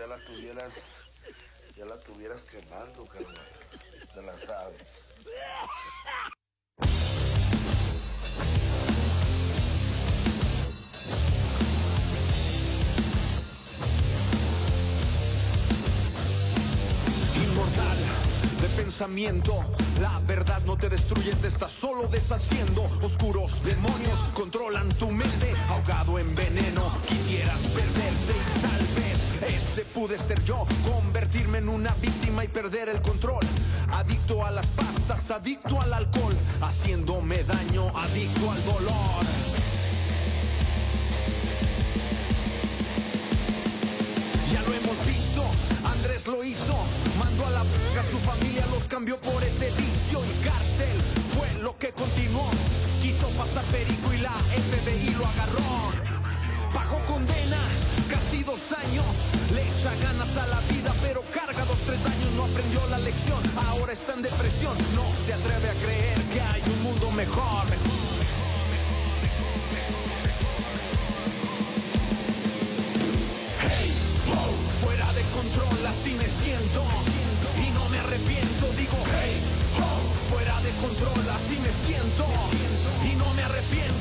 ya la tuvieras, ya la tuvieras quemando, carnal. Te la sabes. La verdad no te destruye, te está solo deshaciendo. Oscuros demonios controlan tu mente, ahogado en veneno. Quisieras perderte y tal vez ese pude ser yo, convertirme en una víctima y perder el control. Adicto a las pastas, adicto al alcohol, haciéndome daño, adicto al dolor. Lo hizo, mandó a la a su familia, los cambió por ese vicio y cárcel fue lo que continuó. Quiso pasar perico y la FBI lo agarró. Pagó condena, casi dos años, le echa ganas a la vida, pero carga dos, tres años, no aprendió la lección, ahora está en depresión, no se atreve a creer que hay un mundo mejor. Así me siento. Y no me arrepiento, digo, hey, fuera de control, así me siento. Y no me arrepiento.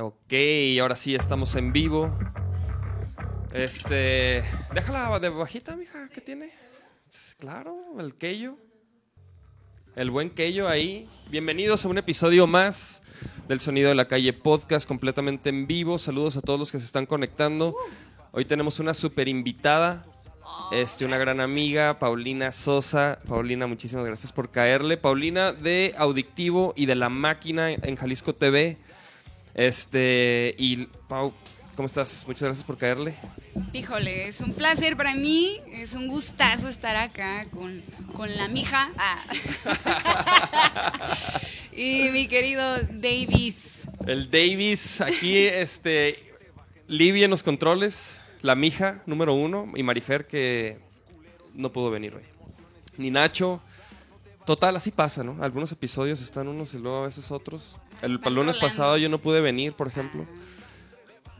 Ok, ahora sí estamos en vivo. Este. Déjala de bajita, mija, ¿qué tiene? S- Claro, el Keyo. El buen Keyo ahí. Bienvenidos a un episodio más del Sonido de la Calle Podcast, completamente en vivo. Saludos a todos los que se están conectando. Hoy tenemos una super invitada, este, una gran amiga, Paulina Sosa. Paulina, muchísimas gracias por caerle. Paulina de Audictivo y de La Máquina en Jalisco TV. Este, y Pau, ¿cómo estás? Muchas gracias por caerle. Híjole, es un placer para mí, es un gustazo estar acá con, con la mija ah. y mi querido Davis. El Davis, aquí, este, Livia en los controles, la mija número uno, y Marifer que no pudo venir hoy. Ni Nacho. Total, así pasa, ¿no? Algunos episodios están unos y luego a veces otros. El, lunes pasado yo no pude venir, por ejemplo.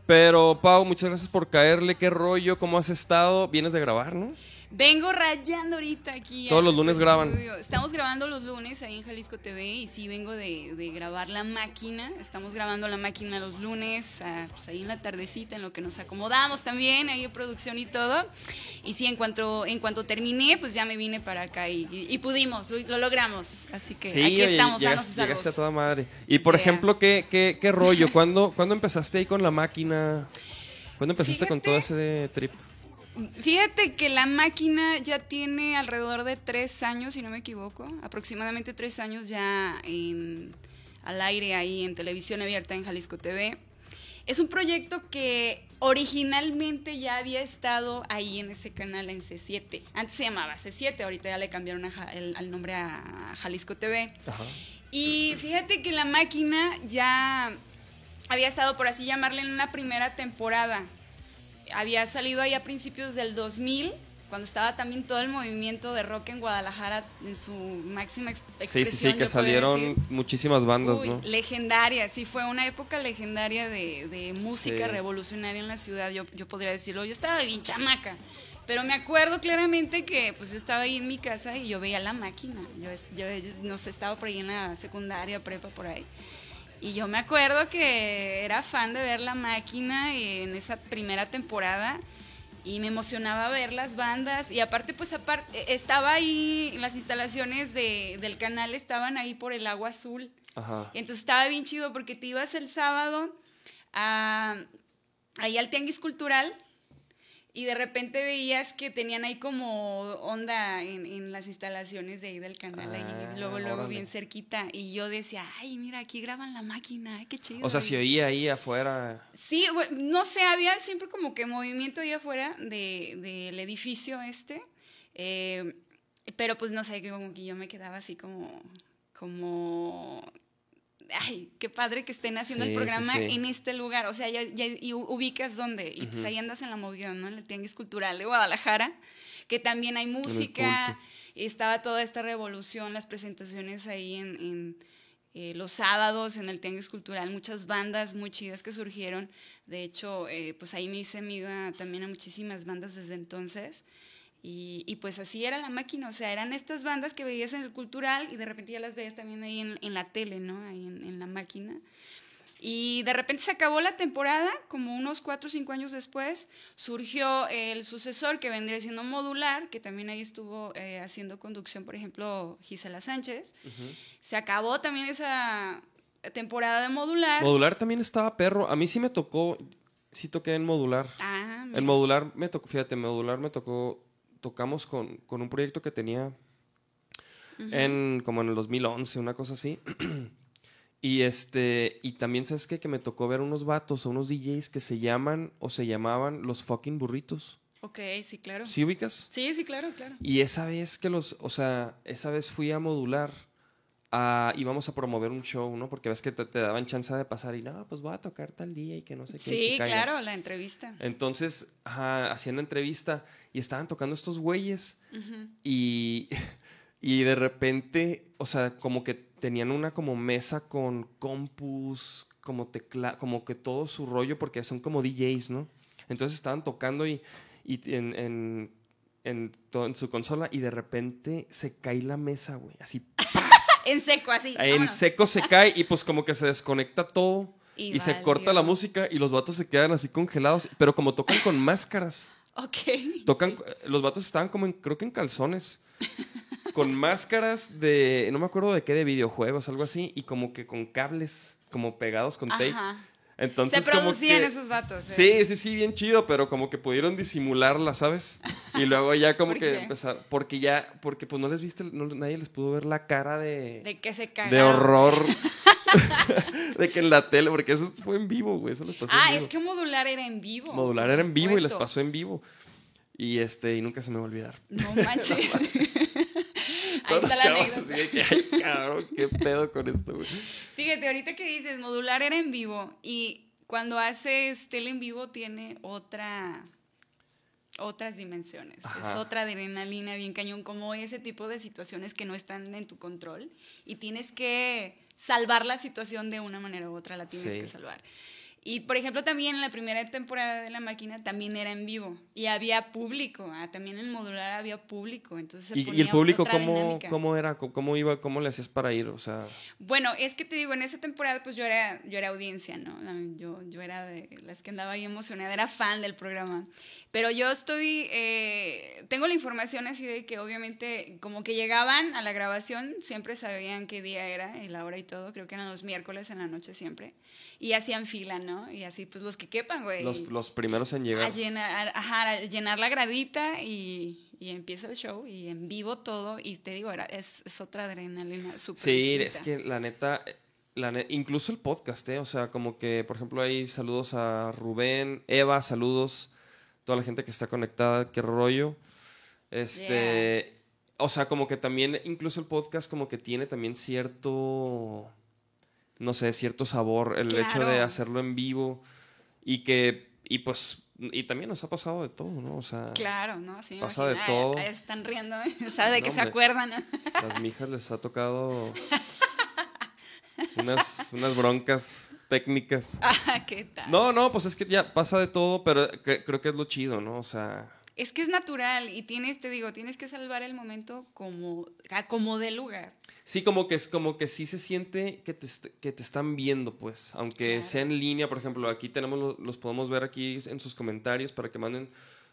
Pero, Pau, muchas gracias por caerle. ¿Qué rollo? ¿Cómo has estado? Vienes de grabar, ¿no? Vengo rayando ahorita aquí. Todos los lunes graban. estudio. Estamos grabando los lunes ahí en Jalisco TV y sí vengo de, de grabar La Máquina. Estamos grabando La Máquina los lunes, pues ahí en la tardecita, en lo que nos acomodamos también, ahí en producción y todo. Y sí, en cuanto, en cuanto terminé, pues ya me vine para acá y, y- y pudimos, lo, lo logramos. Así que aquí oye, estamos, llegas- llegaste a toda madre. Y por Sí. ejemplo, ¿qué, qué, qué rollo? ¿Cuándo, ¿Cuándo empezaste ahí con la máquina? ¿Cuándo empezaste con todo ese trip? Fíjate que la máquina ya tiene alrededor de tres años, si no me equivoco, aproximadamente tres años ya en- al aire ahí en televisión abierta en Jalisco TV. Es un proyecto que originalmente ya había estado ahí en ese canal en C7. Antes se llamaba C7, ahorita ya le cambiaron a el, al nombre a Jalisco TV. Y fíjate que la máquina ya había estado, por así llamarle, en una primera temporada. Había salido ahí a principios del 2000, cuando estaba también todo el movimiento de rock en Guadalajara en su máxima ex- Sí, expresión. sí, sí, que yo podría salieron decir. muchísimas bandas, Uy, ¿no? legendaria, sí, fue una época legendaria de, de música Sí. revolucionaria en la ciudad, yo, yo podría decirlo. Yo estaba bien chamaca, pero me acuerdo claramente que pues yo estaba ahí en mi casa y yo veía la máquina. Yo, yo no sé, estaba por ahí en la secundaria, prepa, por ahí. Y yo me acuerdo que era fan de ver la máquina en esa primera temporada y me emocionaba ver las bandas y aparte pues aparte estaba ahí las instalaciones de, del canal estaban ahí por el agua azul Ajá. entonces estaba bien chido porque te ibas el sábado a, ahí al tianguis cultural y de repente veías que tenían ahí como onda en, en las instalaciones de ahí del canal, ahí Ah, luego, luego órale. bien cerquita. Y yo decía, ay, mira, aquí graban la máquina, ay, qué chido. O sea, si oía ahí afuera. Sí, bueno, no sé, había siempre como que movimiento ahí afuera de- del edificio este, eh, pero pues no sé, como que yo me quedaba así como, como, ay, qué padre que estén haciendo Sí, el sí, programa sí. en este lugar, o sea, ya, ya y ubicas dónde, y pues ahí andas en la movida, ¿no? En el Tianguis Cultural de Guadalajara, que también hay música, estaba toda esta revolución, las presentaciones ahí en, en, eh, los sábados en el Tianguis Cultural, muchas bandas muy chidas que surgieron. De hecho, eh, pues ahí me hice amiga también a muchísimas bandas desde entonces. Y, y pues así era la máquina, o sea, eran estas bandas que veías en el cultural y de repente ya las veías también ahí en, en la tele, ¿no? Ahí en, en la máquina. Y de repente se acabó la temporada, como unos cuatro o cinco años después, surgió el sucesor que vendría siendo modular, que también ahí estuvo eh, haciendo conducción, por ejemplo, Gisela Sánchez. Se acabó también esa temporada de modular. Modular también estaba perro. A mí sí me tocó. Sí toqué en modular. ah, mira. En modular me tocó, fíjate, en modular me tocó. Tocamos con, con un proyecto que tenía en como en el 2011, una cosa así. y este, y también sabes qué? que me tocó ver unos vatos o unos DJs que se llaman o se llamaban los fucking burritos. Ok, sí, claro. ¿Sí ubicas? Sí, sí, claro, claro. Y esa vez que los, o sea, esa vez fui a modular, a, íbamos a promover un show, ¿no? Porque ves que te, te daban chance de pasar y no, pues voy a tocar tal día y que no sé qué. Sí, que caiga". claro, la entrevista. Entonces, ajá, hacían la entrevista y estaban tocando estos güeyes y, y de repente, o sea, como que tenían una como mesa con compus, como tecla, como que todo su rollo, porque son como DJs, ¿no? Entonces estaban tocando y, y en, en, en, to- en su consola y de repente se cae la mesa, güey, así En seco, así. en vámonos. seco se cae y pues como que se desconecta todo Y y, se corta la música y los vatos se quedan así congelados, pero como tocan con máscaras. Ok. Tocan, los vatos estaban como en, creo que en calzones. Con máscaras de, no me acuerdo de qué, de videojuegos, algo así, y como que con cables, como pegados con tape. Ajá. Entonces, Se como producían que- esos vatos. ¿eh? Sí, sí, sí, bien chido, pero como que pudieron disimularla, ¿sabes? Y luego ya como ¿Por que qué? empezar, porque ya, porque pues no les viste, no- nadie les pudo ver la cara de, De que se de cagaron. horror. de que en la tele, porque eso fue en vivo, güey, eso les pasó Ah, en vivo. es que modular era en vivo. Modular era en vivo y les pasó en vivo. Y este, y nunca se me va a olvidar. No manches. Ahí está la anécdota. así de que, ay, cabrón, qué pedo con esto, güey. Fíjate, ahorita que dices, modular era en vivo y cuando haces tele en vivo tiene otra otras dimensiones. Es Ajá. otra adrenalina bien cañón, como ese tipo de situaciones que no están en tu control y tienes que salvar la situación de una manera u otra, la tienes Sí. que salvar. Y por ejemplo, también en la primera temporada de La Máquina también era en vivo y había público, ah, también en modular había público, entonces se Y, y ponía el público, otra ¿cómo, dinámica. ¿cómo era? ¿Cómo, iba? ¿Cómo le hacías para ir? O sea, Bueno, es que te digo, en esa temporada pues yo era, yo era audiencia, ¿no? Yo, yo era de las que andaba ahí emocionada, era fan del programa. Pero yo estoy, eh, tengo la información así de que obviamente como que llegaban a la grabación, siempre sabían qué día era, y la hora y todo, creo que eran los miércoles en la noche siempre, y hacían fila, ¿no? ¿No? Y así, pues los que quepan, güey. Los, los primeros en llegar. a llenar, ajá, a llenar la gradita y, y empieza el show y en vivo todo. Y te digo, era, es, es otra adrenalina súper Sí, distinta. es que la neta, la incluso el podcast, ¿eh? O sea, como que, por ejemplo, hay saludos a Rubén, Eva, saludos, toda la gente que está conectada, qué rollo. Este, o sea, como que también, incluso el podcast como que tiene también cierto, no sé, cierto sabor, el hecho de hacerlo en vivo y que, y pues, y también nos ha pasado de todo, ¿no? O sea, Claro, ¿no? Sí, Pasa de todo. Ay, están riendo, ¿eh? ¿sabe de No, qué se acuerdan? las mijas les ha tocado unas, unas broncas técnicas. Ah, ¿Qué tal? No, no, pues es que ya pasa de todo, pero cre- creo que es lo chido, ¿no? O sea, Es que es natural y tienes, te digo, tienes que salvar el momento como, como de lugar. sí, como que es como que sí se siente que te, que te están viendo, pues, aunque Claro. sea en línea, por ejemplo, aquí tenemos lo- los podemos ver aquí en sus comentarios para que manden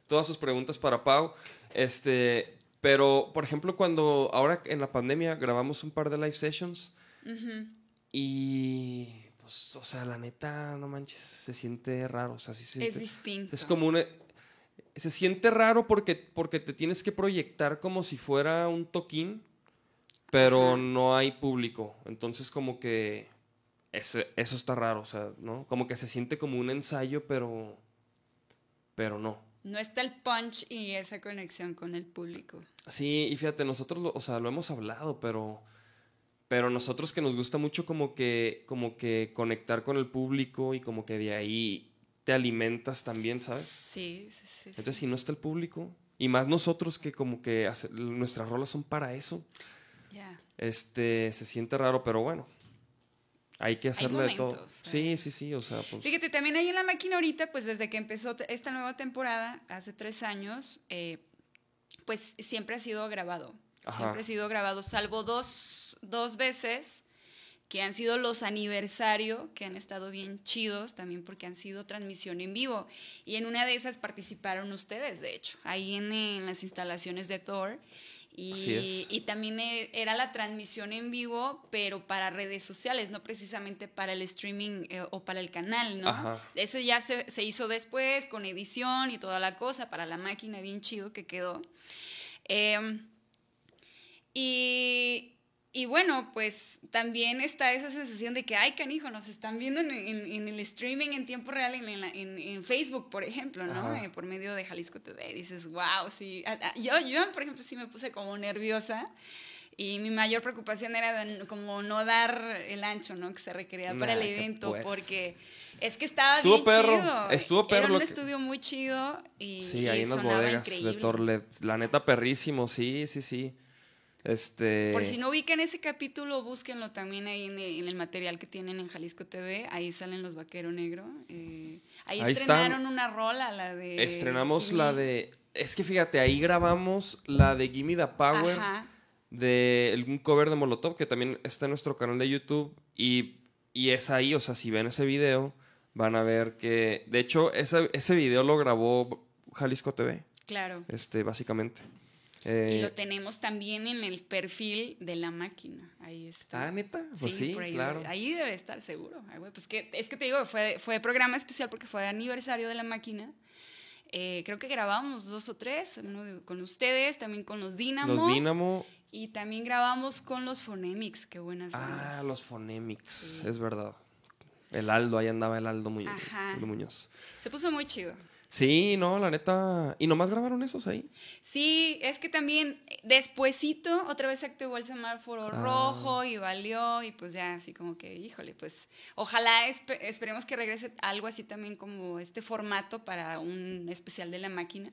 todas sus preguntas para Pau. Este, pero por ejemplo, cuando ahora en la pandemia grabamos un par de live sessions y pues, o sea, la neta, no manches, se siente raro, o sea, sí se Es siente- distinto. Es como una... Se siente raro porque, porque te tienes que proyectar como si fuera un toquín, pero Ajá. no hay público. Entonces como que ese- eso está raro, o sea, ¿no? Como que se siente como un ensayo, pero... Pero no. No está el punch y esa conexión con el público. Sí, y fíjate, nosotros, lo, o sea, lo hemos hablado, pero... Pero nosotros que nos gusta mucho como que, como que conectar con el público y como que de ahí te alimentas también, ¿sabes? Sí, sí, sí. sí. Entonces, si no está el público, y más nosotros que como que hace- nuestras rolas son para eso, este, se siente raro, pero bueno, hay que hacerle de todo. Sí, sí, sí, o sea, pues... Fíjate, también ahí en la máquina ahorita, pues desde que empezó esta nueva temporada, hace tres años, eh, pues siempre ha sido grabado. Ajá. Siempre ha sido grabado, salvo dos, dos veces que han sido los aniversario, que han estado bien chidos también porque han sido transmisión en vivo. Y en una de esas participaron ustedes, de hecho, ahí en, en las instalaciones de Thor. Y, y también eh, era la transmisión en vivo, pero para redes sociales, no precisamente para el streaming eh, o para el canal, ¿no? Ajá. Ese ya se, se hizo después, con edición y toda la cosa, para la máquina, bien chido que quedó. Em, y, y bueno, pues también está esa sensación de que, ay, canijo, nos están viendo en, en- en el streaming en tiempo real, en, en la- en- Facebook, por ejemplo, ¿no? Eh, por medio de Jalisco TV. Dices, wow, sí. Yo, yo, por ejemplo, sí me puse como nerviosa. Y mi mayor preocupación era de como no dar el ancho, ¿no? Que se requería para el evento, pues. porque es que estaba Estuvo bien perro, chido. estuvo perro Era un que- estudio muy chido y, Sí, y ahí en las bodegas increíble. de Torlet. La neta, perrísimo, sí, sí, sí. Este... Por si no ubican ese capítulo, búsquenlo también ahí en, el material que tienen en Jalisco TV. Ahí salen los Vaquero Negro. eh, ahí, Ahí estrenaron están. una rola, la de. Estrenamos Gimme. la de... Es que fíjate, ahí grabamos la de Gimme the Power. Ajá. de un cover de Molotov que también está en nuestro canal de YouTube y, y es ahí, o sea, si ven ese video van a ver que, de hecho, ese, ese video lo grabó Jalisco TV, Claro. este, básicamente. Y Eh, lo tenemos también en el perfil de la máquina. Ahí está. ah, neta, pues sí, por ahí, claro. debe- ahí debe estar seguro. Ay, pues que, es que te digo, fue, fue programa especial porque fue aniversario de la máquina. Eh, creo que grabamos dos o tres, uno con ustedes, también con los Dynamo. Los Dynamo, Y también grabamos con los Phonemics, qué buenas ah, bandas. los Phonemics, Sí. es verdad. El Aldo, ahí andaba el Aldo Muñoz. Ajá. Muñoz. Se puso muy chido. Sí, no, la neta. ¿Y nomás grabaron esos ahí? Sí, es que también despuesito otra vez se activó el semáforo Ah. rojo y valió y pues ya así como que, híjole, pues ojalá espe- esperemos que regrese algo así también como este formato para un especial de la máquina,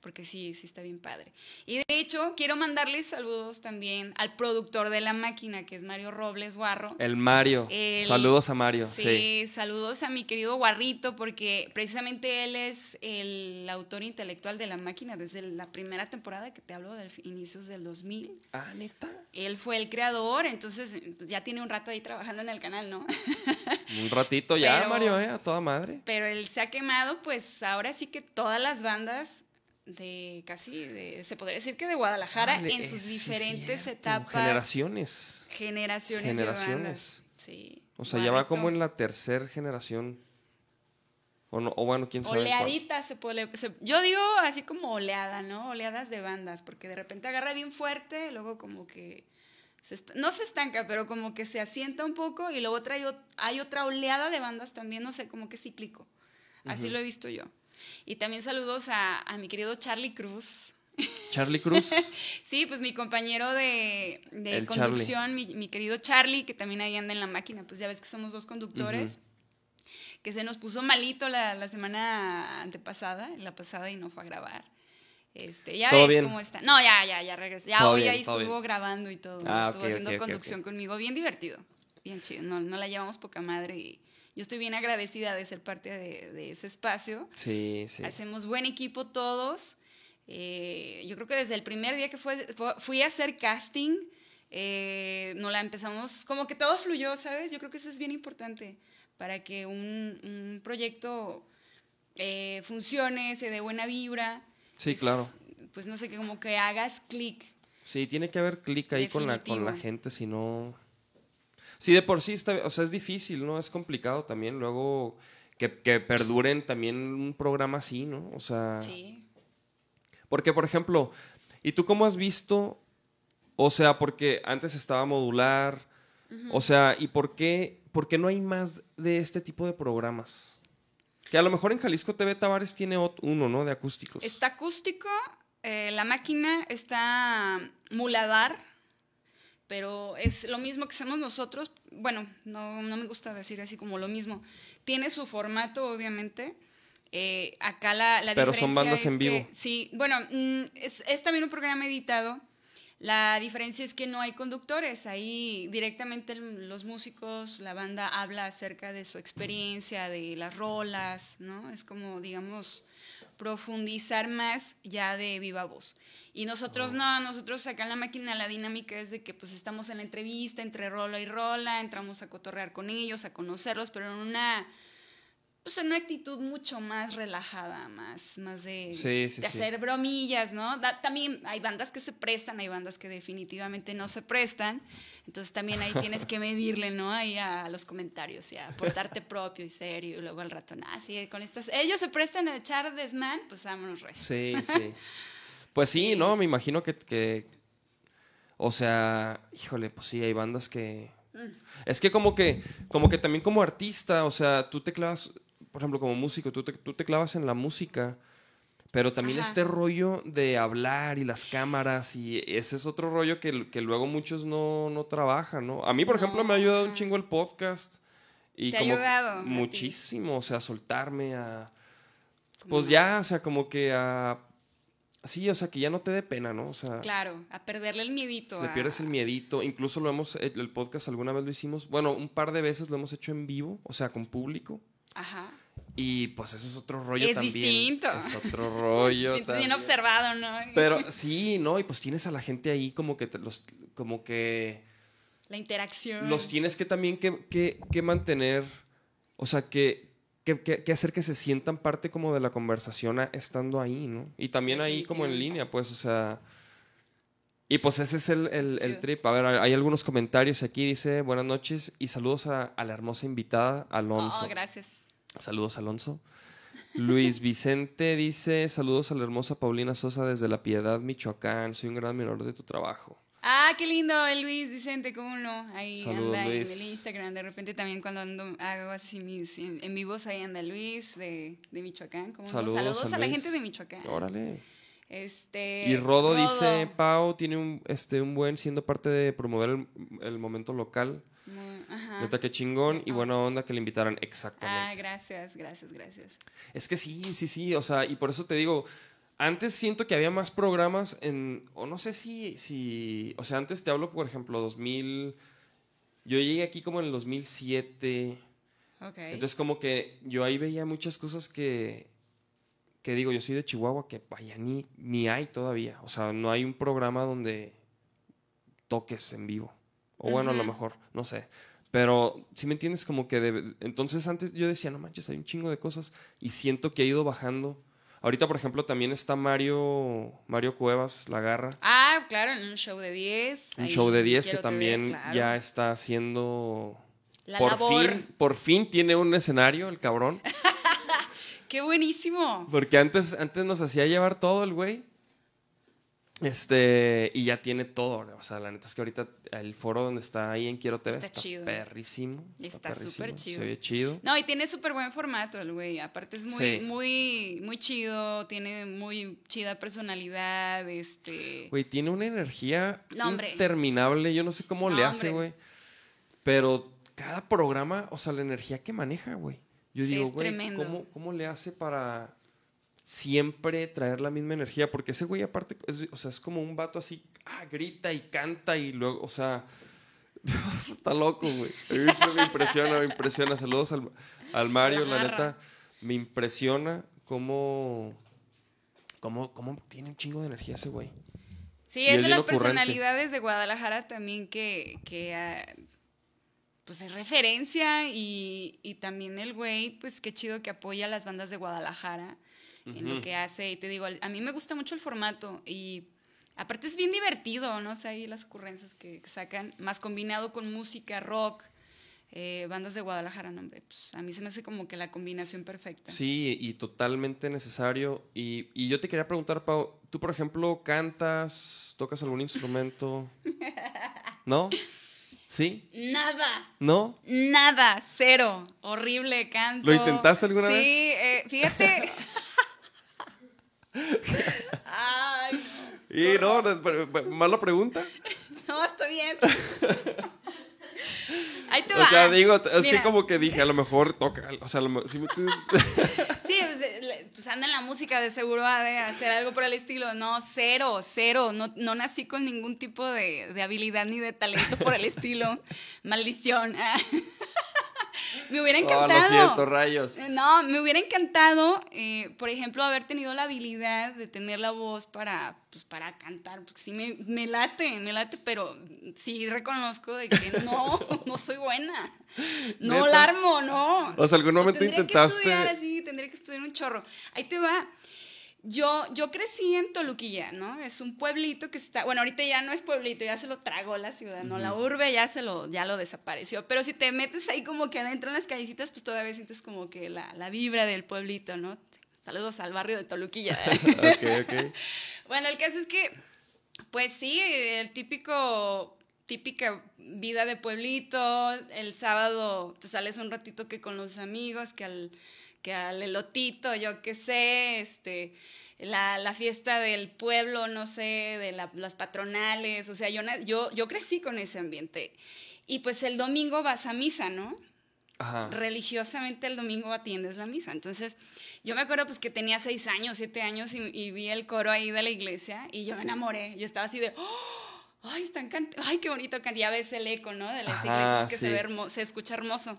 porque sí, sí está bien padre. Y de hecho, quiero mandarles saludos también al productor de la máquina, que es Mario Robles Guarro. El Mario. El- Saludos a Mario. Sí, Sí. saludos a mi querido Guarrito, porque precisamente él es el autor intelectual de La Máquina desde la primera temporada que te hablo de inicios del 2000. Ah, neta. Él fue el creador, entonces ya tiene un rato ahí trabajando en el canal, ¿no? Un ratito ya, Pero- Mario, ¿eh? A toda madre. Pero él se ha quemado, pues ahora sí que todas las bandas de casi, de, se podría decir que de Guadalajara, Órale, en sus diferentes cierto. etapas. Generaciones. Generaciones. de Generaciones. bandas. Sí. O sea, ya va como en la tercera generación O, no, o bueno, quién sabe. cuál. Oleaditas se puede. se- yo digo así como oleada, ¿no? Oleadas de bandas, porque de repente agarra bien fuerte, luego como que. se no se estanca, pero como que se asienta un poco y luego trae, hay otra oleada de bandas también, no sé, como que cíclico. Así lo he visto yo. Y también saludos a, a mi querido Charlie Cruz. Charlie Cruz. Sí, pues mi compañero de, de conducción, mi, mi querido Charlie, que también ahí anda en la máquina, pues ya ves que somos dos conductores, que se nos puso malito la, la semana antepasada, la pasada y no fue a grabar. Este, ya ¿Todo ves bien? cómo está. No, ya, ya, ya regresó. Ya Todo hoy bien, ahí estuvo bien. grabando y todo. Ah, estuvo ok, haciendo ok, ok, conducción ok. conmigo, bien divertido, bien chido. No, no la llevamos poca madre y yo estoy bien agradecida de ser parte de, de ese espacio. Sí, sí. Hacemos buen equipo todos. Eh, yo creo que desde el primer día que fue, fui a hacer casting, eh, no la empezamos, como que todo fluyó, ¿sabes? Yo creo que eso es bien importante para que un, un proyecto eh, funcione, se dé buena vibra. Sí, claro. Pues no sé, que como que hagas clic. Sí, tiene que haber clic ahí con la, con la gente, si no... Sí, de por sí está, o sea, es difícil, ¿no? Es complicado también luego que, que perduren también un programa así, ¿no? O sea, Sí. porque por ejemplo, ¿y tú cómo has visto? O sea, porque antes estaba modular, o sea, ¿y por qué, por qué no hay más de este tipo de programas? Que a lo mejor en Jalisco TV Tavares tiene uno, ¿no? De acústicos. Está acústico, eh, la máquina está muladar, pero es lo mismo que hacemos nosotros. Bueno, no, no me gusta decir así como lo mismo. Tiene su formato, obviamente. Eh, acá la, la Pero son bandas es en que- vivo. sí, bueno, mm, es, es también un programa editado. La diferencia es que no hay conductores. Ahí directamente los músicos, la banda habla acerca de su experiencia, de las rolas, ¿no? Es como, digamos, profundizar más ya de viva voz. Y nosotros no, nosotros acá en la máquina la dinámica es de que pues estamos en la entrevista entre rola y rola, entramos a cotorrear con ellos, a conocerlos, pero en una pues en una actitud mucho más relajada, más, más de, Sí, sí, de sí. hacer bromillas, ¿no? Da- también hay bandas que se prestan, hay bandas que definitivamente no se prestan, entonces también ahí tienes que medirle, ¿no? Ahí a los comentarios y a portarte propio y serio, y luego al rato, ah, sí, con estas, ellos se prestan a echar desmán, pues vámonos recio. Sí, sí. Pues sí, ¿no? Me imagino que, que- O sea, híjole, pues sí, hay bandas que. Es que como que, como que también como artista, o sea, tú te clavas, por ejemplo, como músico, tú te, tú te clavas en la música, pero también Ajá. este rollo de hablar y las cámaras, y ese es otro rollo que, que luego muchos no, no trabajan, ¿no? A mí, por ejemplo, me ha ayudado un chingo el podcast. Y Te ha ayudado a muchísimo, o sea, a soltarme, a... Pues ya, o sea, como que a... Sí, o sea, que ya no te dé pena, ¿no? O sea, Claro, a perderle el miedito. le a- pierdes el miedito. Incluso lo hemos, el el podcast alguna vez lo hicimos, bueno, un par de veces lo hemos hecho en vivo, o sea, con público. Ajá. Y pues eso es otro rollo Es también. distinto. Es otro rollo Sientes bien también. observado, ¿no? Pero sí, ¿no? Y pues tienes a la gente ahí como que te los, como que La interacción. los tienes que también que, que- que mantener, o sea, que, que, que- que hacer que se sientan parte como de la conversación a- estando ahí, ¿no? Y también ahí como en línea, pues, o sea... Y pues ese es el, el- el trip. A ver, hay algunos comentarios aquí. Dice, buenas noches y saludos a, a la hermosa invitada, Alonso. Oh, gracias. Saludos, Alonso. Luis Vicente dice, saludos a la hermosa Paulina Sosa desde La Piedad, Michoacán. Soy un gran admirador de tu trabajo. Ah, qué lindo, el Luis Vicente, cómo no. Ahí Saludos, anda Luis. en el Instagram. De repente también cuando ando, hago así mis en, en vivos, ahí anda Luis de, de Michoacán. ¿cómo no? Saludos, Saludos a, la gente de Michoacán. Órale. Este, Y Rodo, dice, Pau tiene un, este, un buen siendo parte de promover el, el momento local. Ajá. Neta, que chingón y Ah. buena onda que le invitaran. Ah, Exactamente. gracias, gracias, gracias. es que sí, sí, sí. O sea, y por eso te digo, antes siento que había más programas en, o no sé si, si, o sea, antes te hablo, por ejemplo, 2000, yo llegué aquí como en el 2007. Ok. Entonces como que yo ahí veía muchas cosas que, que digo, yo soy de Chihuahua, que vaya, ni, ni hay todavía. O sea, no hay un programa donde toques en vivo. O bueno, a lo mejor, no sé. Pero si me entiendes, como que debe- entonces antes yo decía, no manches, hay un chingo de cosas y siento que ha ido bajando. Ahorita, por ejemplo, también está Mario, Mario Cuevas, La Garra. Ah, claro, en un show de 10. Un ahí show de 10 que también claro. ya está haciendo... La por labor. fin, por fin tiene un escenario el cabrón. ¡Qué buenísimo! Porque antes, antes nos hacía llevar todo el güey. Este, y ya tiene todo. O sea, la neta es que ahorita el foro donde está ahí en Quiero TV Está está, chido. perrísimo. Está súper chido. Se ve chido. No, y tiene súper buen formato el güey. Aparte es muy, Sí. muy, muy chido, tiene muy chida personalidad, este... Güey, tiene una energía No, interminable. Yo no sé cómo No, le hace, güey. Pero cada programa, o sea, la energía que maneja, güey. Yo Sí, digo, güey. ¿cómo, ¿cómo le hace para siempre traer la misma energía? Porque ese güey, aparte, es- o sea, es como un vato así, ah, grita y canta y luego, o sea, está loco, güey. Me- impresiona, me impresiona. Saludos al, al Mario, La neta. Me impresiona cómo, cómo, cómo tiene un chingo de energía ese güey. Sí, Y es de las ocurrente. personalidades de Guadalajara también que, que ah, pues es referencia y, y también el güey, pues qué chido que apoya a las bandas de Guadalajara en lo que hace. Y te digo, a mí me gusta mucho el formato y aparte es bien divertido, ¿no? O sea, ahí las ocurrencias que, que sacan, más combinado con música, rock, eh, bandas de Guadalajara, no, hombre, pues a mí se me hace como que la combinación perfecta. Sí, y totalmente necesario. Y, y yo te quería preguntar, Pau, tú, por ejemplo, cantas, tocas algún instrumento? ¿No? ¿Sí? Nada. ¿No? Nada, cero, horrible canto. ¿Lo intentaste alguna sí, vez? eh, fíjate. Ay, Y no, no, pero- pero- mala pregunta. no, está bien. Ahí te O va. sea, digo, es Mira, que como que dije, a lo mejor toca, o sea, lo ¿sí me entiendes? Sí, pues, eh, pues anda en la música, de seguro ha de hacer algo por el estilo. No, cero, cero. No, no nací con ningún tipo de, de habilidad ni de talento por el estilo. Maldición. Me hubiera Oh, encantado. lo siento, rayos. Eh, No, me hubiera encantado, eh, por ejemplo, haber tenido la habilidad de tener la voz para, pues, para cantar, porque sí me, me late, me late, pero sí reconozco de que no, no soy buena. No ¿Neta? la armo, no. O sea, ¿algún momento tendría intentaste? Que estudiar así, tendría que estudiar un chorro. Ahí te va. Yo, yo crecí en Toluquilla, ¿no? Es un pueblito que está, bueno, ahorita ya no es pueblito, ya se lo tragó la ciudad, ¿no? La urbe ya se lo, ya lo desapareció. Pero si te metes ahí como que adentro en las callecitas, pues todavía sientes como que la, la vibra del pueblito, ¿no? Saludos al barrio de Toluquilla. ok, ok. Bueno, el caso es que, pues sí, el típico, típica vida de pueblito, el sábado te sales un ratito que con los amigos, que al, que al elotito, yo qué sé, este, la, la fiesta del pueblo, no sé, de la- las patronales, o sea, yo, yo, yo crecí con ese ambiente. Y pues el domingo vas a misa, ¿no? Ajá. religiosamente el domingo atiendes la misa. Entonces, yo me acuerdo pues que tenía seis años, siete años y, y vi el coro ahí de la iglesia y yo me enamoré. Yo estaba así de, "Oh, ay, están cantando, ay, qué bonito cantan. Ya ves el eco, ¿no? De las Ajá, iglesias que se, sí. ve hermo- se escucha hermoso.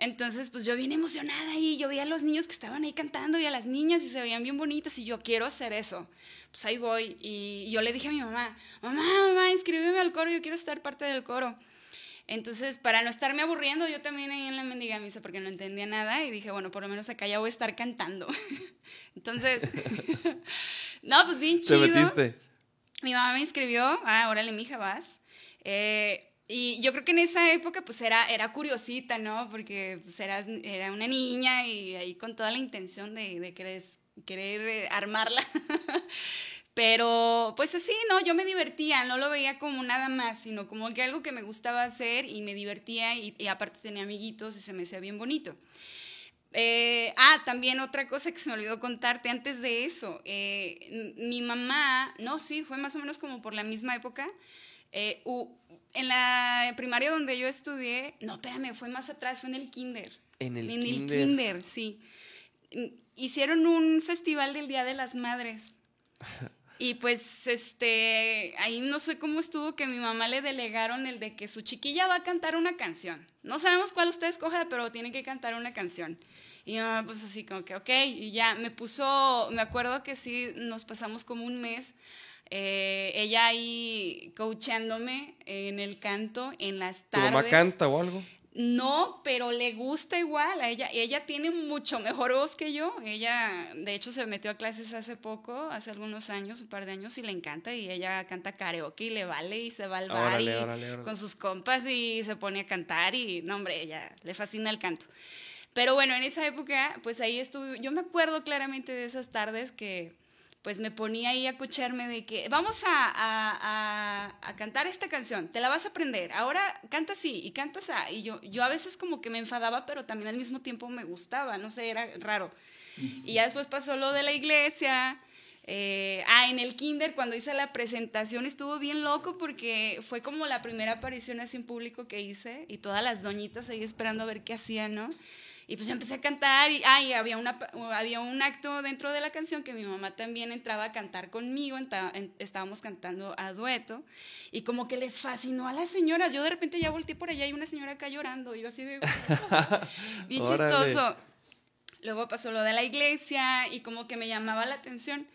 Entonces, pues yo bien emocionada y yo veía a los niños que estaban ahí cantando y a las niñas y se veían bien bonitas y yo quiero hacer eso. Pues ahí voy y yo le dije a mi mamá, mamá, mamá, inscríbeme al coro, yo quiero estar parte del coro. Entonces, para no estarme aburriendo, yo también ahí en la mendiga misa porque no entendía nada y dije, bueno, por lo menos acá ya voy a estar cantando. Entonces, no, pues bien ¿Te chido. metiste? Mi mamá me inscribió, ah, órale, mija, vas. Eh, y yo creo que en esa época, pues era, era curiosita, ¿no? Porque pues, eras- era una niña y ahí con toda la intención de, querer, querer armarla. Pero pues así, ¿no? Yo me divertía, no lo veía como nada más, sino como que algo que me gustaba hacer y me divertía y, aparte tenía amiguitos y se me hacía bien bonito. Eh, ah, también otra cosa que se me olvidó contarte antes de eso. eh, mi mamá, no, sí, fue más o menos como por la misma época. eh, en la primaria donde yo estudié, no, espérame, fue más atrás, fue en el kinder. En el en kinder. el kinder, sí. Hicieron un festival del Día de las Madres. Y pues, este, ahí no sé cómo estuvo que mi mamá le delegaron el de que su chiquilla va a cantar una canción. No sabemos cuál usted escoja, pero tiene que cantar una canción. Y mi mamá, pues así como que, ok, y ya me puso, me acuerdo que sí, nos pasamos como un mes, eh, ella ahí coachándome en el canto, en las ¿Tu tardes. mamá canta o algo? No, pero le gusta igual a ella. Ella tiene mucho mejor voz que yo. Ella, de hecho, se metió a clases hace poco, hace algunos años, un par de años, y le encanta. Y ella canta karaoke y le vale y se va al bar Órale, y órale, órale. con sus compas y se pone a cantar. Y no, hombre, ella le fascina el canto. Pero bueno, en esa época, pues ahí estuve, yo me acuerdo claramente de esas tardes que pues me ponía ahí a escucharme de que vamos a, a, a, a, cantar esta canción, te la vas a aprender, ahora canta así y cantas así. Y yo, yo a veces como que me enfadaba, pero también al mismo tiempo me gustaba, no sé, era raro. Y ya después pasó lo de la iglesia. Eh, ah, en el kinder cuando hice la presentación estuvo bien loco porque fue como la primera aparición así en público que hice y todas las doñitas ahí esperando a ver qué hacían, ¿no? Y pues yo empecé a cantar y, ah, y había, una, había un acto dentro de la canción que mi mamá también entraba a cantar conmigo, estábamos cantando a dueto y como que les fascinó a las señoras. Yo de repente ya volteé por allá y una señora acá llorando y yo así de... bien chistoso. Luego pasó lo de la iglesia y como que me llamaba la atención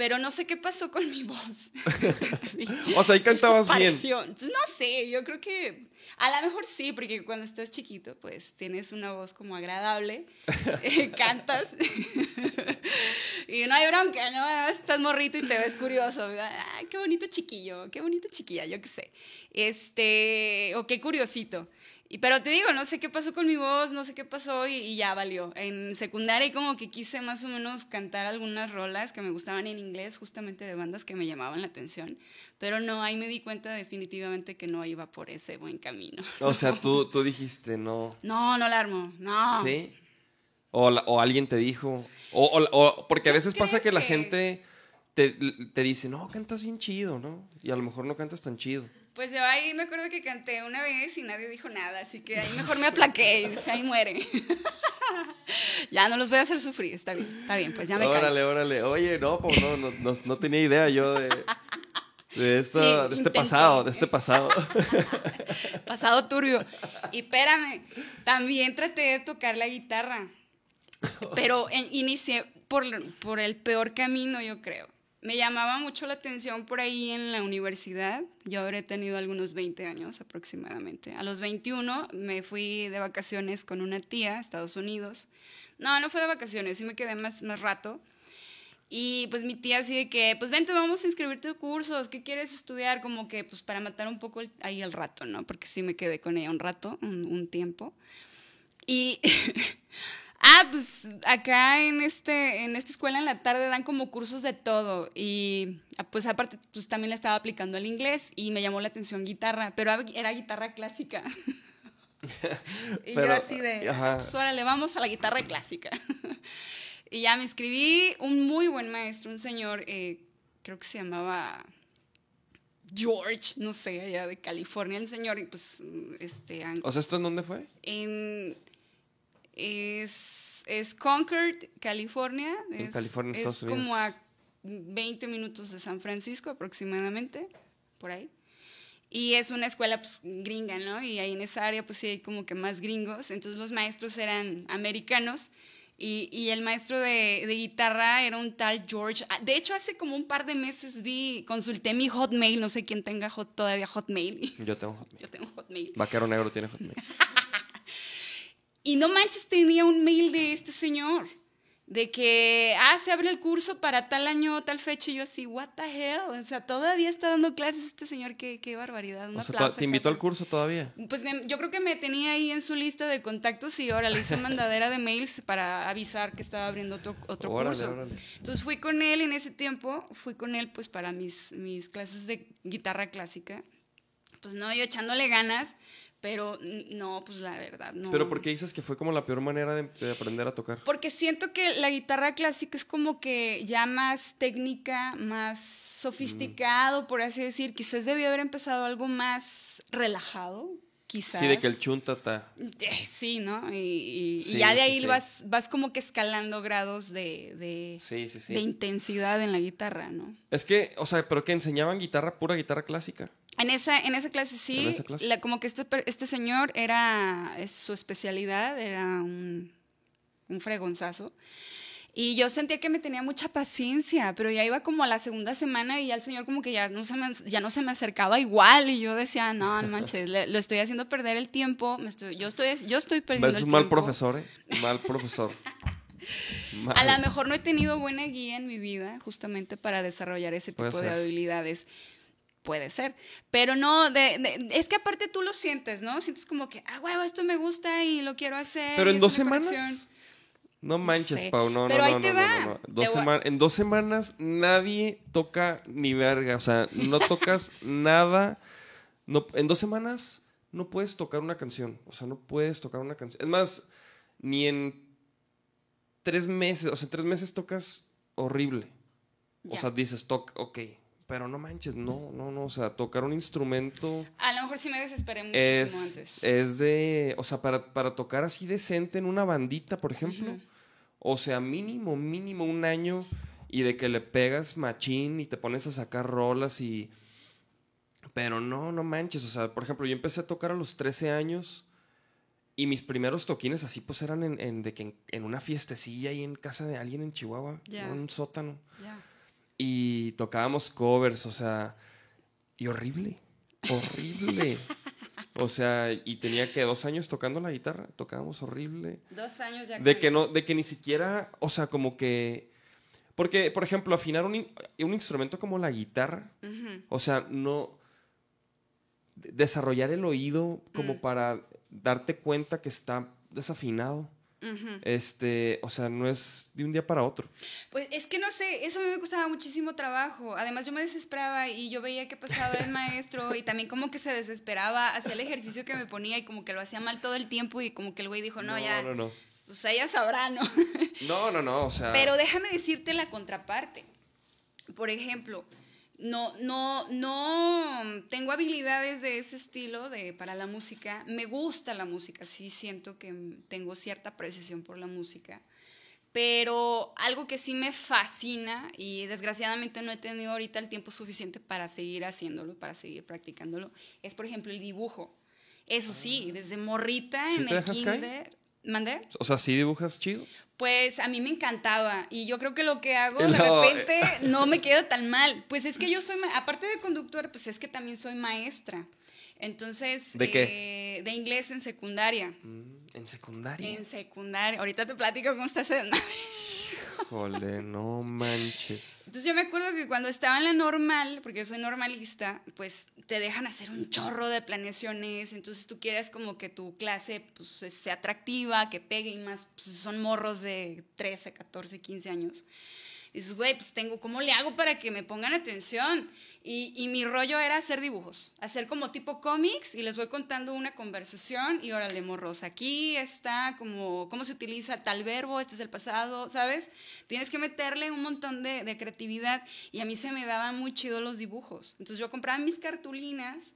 pero no sé qué pasó con mi voz. o sea, ahí cantabas bien. Pues no sé, yo creo que a lo mejor sí, porque cuando estás chiquito, pues tienes una voz como agradable, eh, cantas y no hay bronca, ¿no? Estás morrito y te ves curioso. Ah, qué bonito chiquillo, qué bonita chiquilla, yo qué sé. Este, o qué curiosito. Y, pero te digo, no sé qué pasó con mi voz, no sé qué pasó y, y, ya valió. En secundaria como que quise más o menos cantar algunas rolas que me gustaban en inglés, justamente de bandas que me llamaban la atención. Pero no, ahí me di cuenta definitivamente que no iba por ese buen camino. O sea, tú, tú dijiste no. No, no la armo, no. ¿Sí? O, o alguien te dijo. O, o porque a veces pasa que, la gente te, te dice, no, cantas bien chido, ¿no? Y a lo mejor no cantas tan chido. Pues yo ahí me acuerdo que canté una vez y nadie dijo nada, así que ahí mejor me aplaqué y dije, ahí muere. ya no los voy a hacer sufrir, está bien, está bien, pues ya me Órale, órale. Oye, no, pues no, no, no, no, tenía idea yo de, de, esto, de este pasado, de este pasado. pasado turbio. Y espérame, también traté de tocar la guitarra, pero inicié por, por el peor camino, yo creo me llamaba mucho la atención por ahí en la universidad. Yo habré tenido algunos 20 años aproximadamente. A los 21 me fui de vacaciones con una tía a Estados Unidos. No, no fue de vacaciones, sí me quedé más, más rato. Y pues mi tía así de que, pues vente, vamos a inscribirte a cursos, ¿qué quieres estudiar? Como que pues para matar un poco ahí el rato, ¿no? Porque sí me quedé con ella un rato, un, un tiempo. Y Ah, pues acá en, este, en esta escuela en la tarde dan como cursos de todo y ah, pues aparte pues también le estaba aplicando el inglés y me llamó la atención guitarra, pero era guitarra clásica. y yo así de, pues órale, vamos a la guitarra clásica. y ya me inscribí, un muy buen maestro, un señor, eh, creo que se llamaba George, no sé, allá de California, el señor, y pues, este... O sea, ¿esto en dónde fue? En es, es Concord, California. Es, California, es como a 20 minutos de San Francisco aproximadamente, por ahí. Y es una escuela pues, gringa, ¿no? Y ahí en esa área pues sí hay como que más gringos. Entonces los maestros eran americanos. Y, y el maestro de, de, guitarra era un tal George. Ah, de hecho, hace como un par de meses vi, consulté mi Hotmail, no sé quién tenga hot, todavía Hotmail. Yo tengo Hotmail. Yo tengo Hotmail. Vaquero Negro tiene Hotmail. Y no manches, tenía un mail de este señor, de que, ah, se abre el curso para tal año, tal fecha, y yo así, what the hell, o sea, todavía está dando clases este señor, qué, qué barbaridad. o sea, ¿te invitó al curso todavía? Pues yo creo que me tenía ahí en su lista de contactos y ahora le hice mandadera de mails para avisar que estaba abriendo otro, otro curso. Entonces fui con él en ese tiempo, fui con él pues para mis, mis clases de guitarra clásica. Pues no, yo echándole ganas, pero no, pues la verdad, no. ¿Pero por qué dices que fue como la peor manera de, aprender a tocar? Porque siento que la guitarra clásica es como que ya más técnica, más sofisticado, por así decir. Quizás debió haber empezado algo más relajado, quizás. Sí, de que el chuntata. Eh, sí, ¿no? Y, ya de ahí vas, vas como que escalando grados de, de, de intensidad en la guitarra, ¿no? Es que, o sea, pero que enseñaban guitarra, pura guitarra clásica. En esa, en esa clase sí, como que este, este señor era, es, su especialidad era un, un fregonzazo. Y yo sentía que me tenía mucha paciencia, pero ya iba como a la segunda semana y ya el señor como que ya no se me, ya no se me acercaba igual y yo decía, no, no manches, lo estoy haciendo perder el tiempo, me estoy, yo, estoy, yo estoy perdiendo el tiempo. mal profesor, ¿eh? Mal profesor. A lo mejor no he tenido buena guía en mi vida justamente para desarrollar ese tipo de habilidades. puede ser. Pero no, de, de- es que aparte tú lo sientes, ¿no? Sientes como que, ah, huevo, esto me gusta y lo quiero hacer. Pero en es dos semanas. conexión. No manches, sé. Pau, no, no, Pero no, ahí no, te no, va. no. Te en dos semanas nadie toca ni verga, o sea, no tocas nada. No, en dos semanas no puedes tocar una canción, o sea, no puedes tocar una canción. Es más, ni en tres meses, o sea, en tres meses tocas horrible. O sea, dices, toca, ok, pero no manches, no, no, no, o sea, tocar un instrumento A lo mejor sí me desesperé muchísimo es, antes. es de, o sea, para, para tocar así decente en una bandita, por ejemplo, o sea, mínimo, mínimo un año y de que le pegas machín y te pones a sacar rolas y... Pero no, no manches, o sea, por ejemplo, yo empecé a tocar a los 13 años y mis primeros toquines así pues eran en, en- de que en, en una fiestecilla ahí en casa de alguien en Chihuahua, Ya. en un sótano. Ya. Y tocábamos covers, o sea, y horrible, horrible. o sea, y tenía que dos años tocando la guitarra, tocábamos horrible. Dos años ya. De que no, de que ni siquiera, o sea, como que. Porque, por ejemplo, afinar un, un instrumento como la guitarra, o sea, no. de- Desarrollar el oído como Mm. para darte cuenta que está desafinado. Ujú. Este, o sea, no es de un día para otro. Pues es que no sé, eso a mí me costaba muchísimo trabajo. Además, yo me desesperaba y yo veía que pasaba el maestro y también como que se desesperaba, hacía el ejercicio que me ponía y como que lo hacía mal todo el tiempo y como que el güey dijo, no, ya, no, no. pues ella sabrá, ¿no? No, no, no, o sea. Pero déjame decirte la contraparte. Por ejemplo, no, no, no tengo habilidades de ese estilo de, para la música. Me gusta la música, sí siento que tengo cierta apreciación por la música. Pero algo que sí me fascina y desgraciadamente no he tenido ahorita el tiempo suficiente para seguir haciéndolo, para seguir practicándolo, es por ejemplo el dibujo. Eso sí, desde morrita ¿Sí en el dejas caer? ¿Mandé? O sea, sí dibujas chido. Pues a mí me encantaba y yo creo que lo que hago No, de repente no me queda tan mal. Pues es que yo soy, aparte de conductor, pues es que también soy maestra. Entonces, ¿De qué? eh, de inglés en secundaria. Mm, En secundaria. En secundaria. Ahorita te platico cómo está ese desmadre. Híjole, no manches. Entonces yo me acuerdo que cuando estaba en la normal, porque yo soy normalista, pues te dejan hacer un chorro de planeaciones, entonces tú quieres como que tu clase pues, sea atractiva, que pegue y más, pues, son morros de 13, 14, 15 años. Dices, güey, pues tengo, ¿cómo le hago para que me pongan atención? Y, y mi rollo era hacer dibujos, hacer como tipo cómics y les voy contando una conversación y órale, morros, aquí está como cómo se utiliza tal verbo, este es el pasado, ¿sabes? Tienes que meterle un montón de, de creatividad y a mí se me daban muy chido los dibujos. Entonces yo compraba mis cartulinas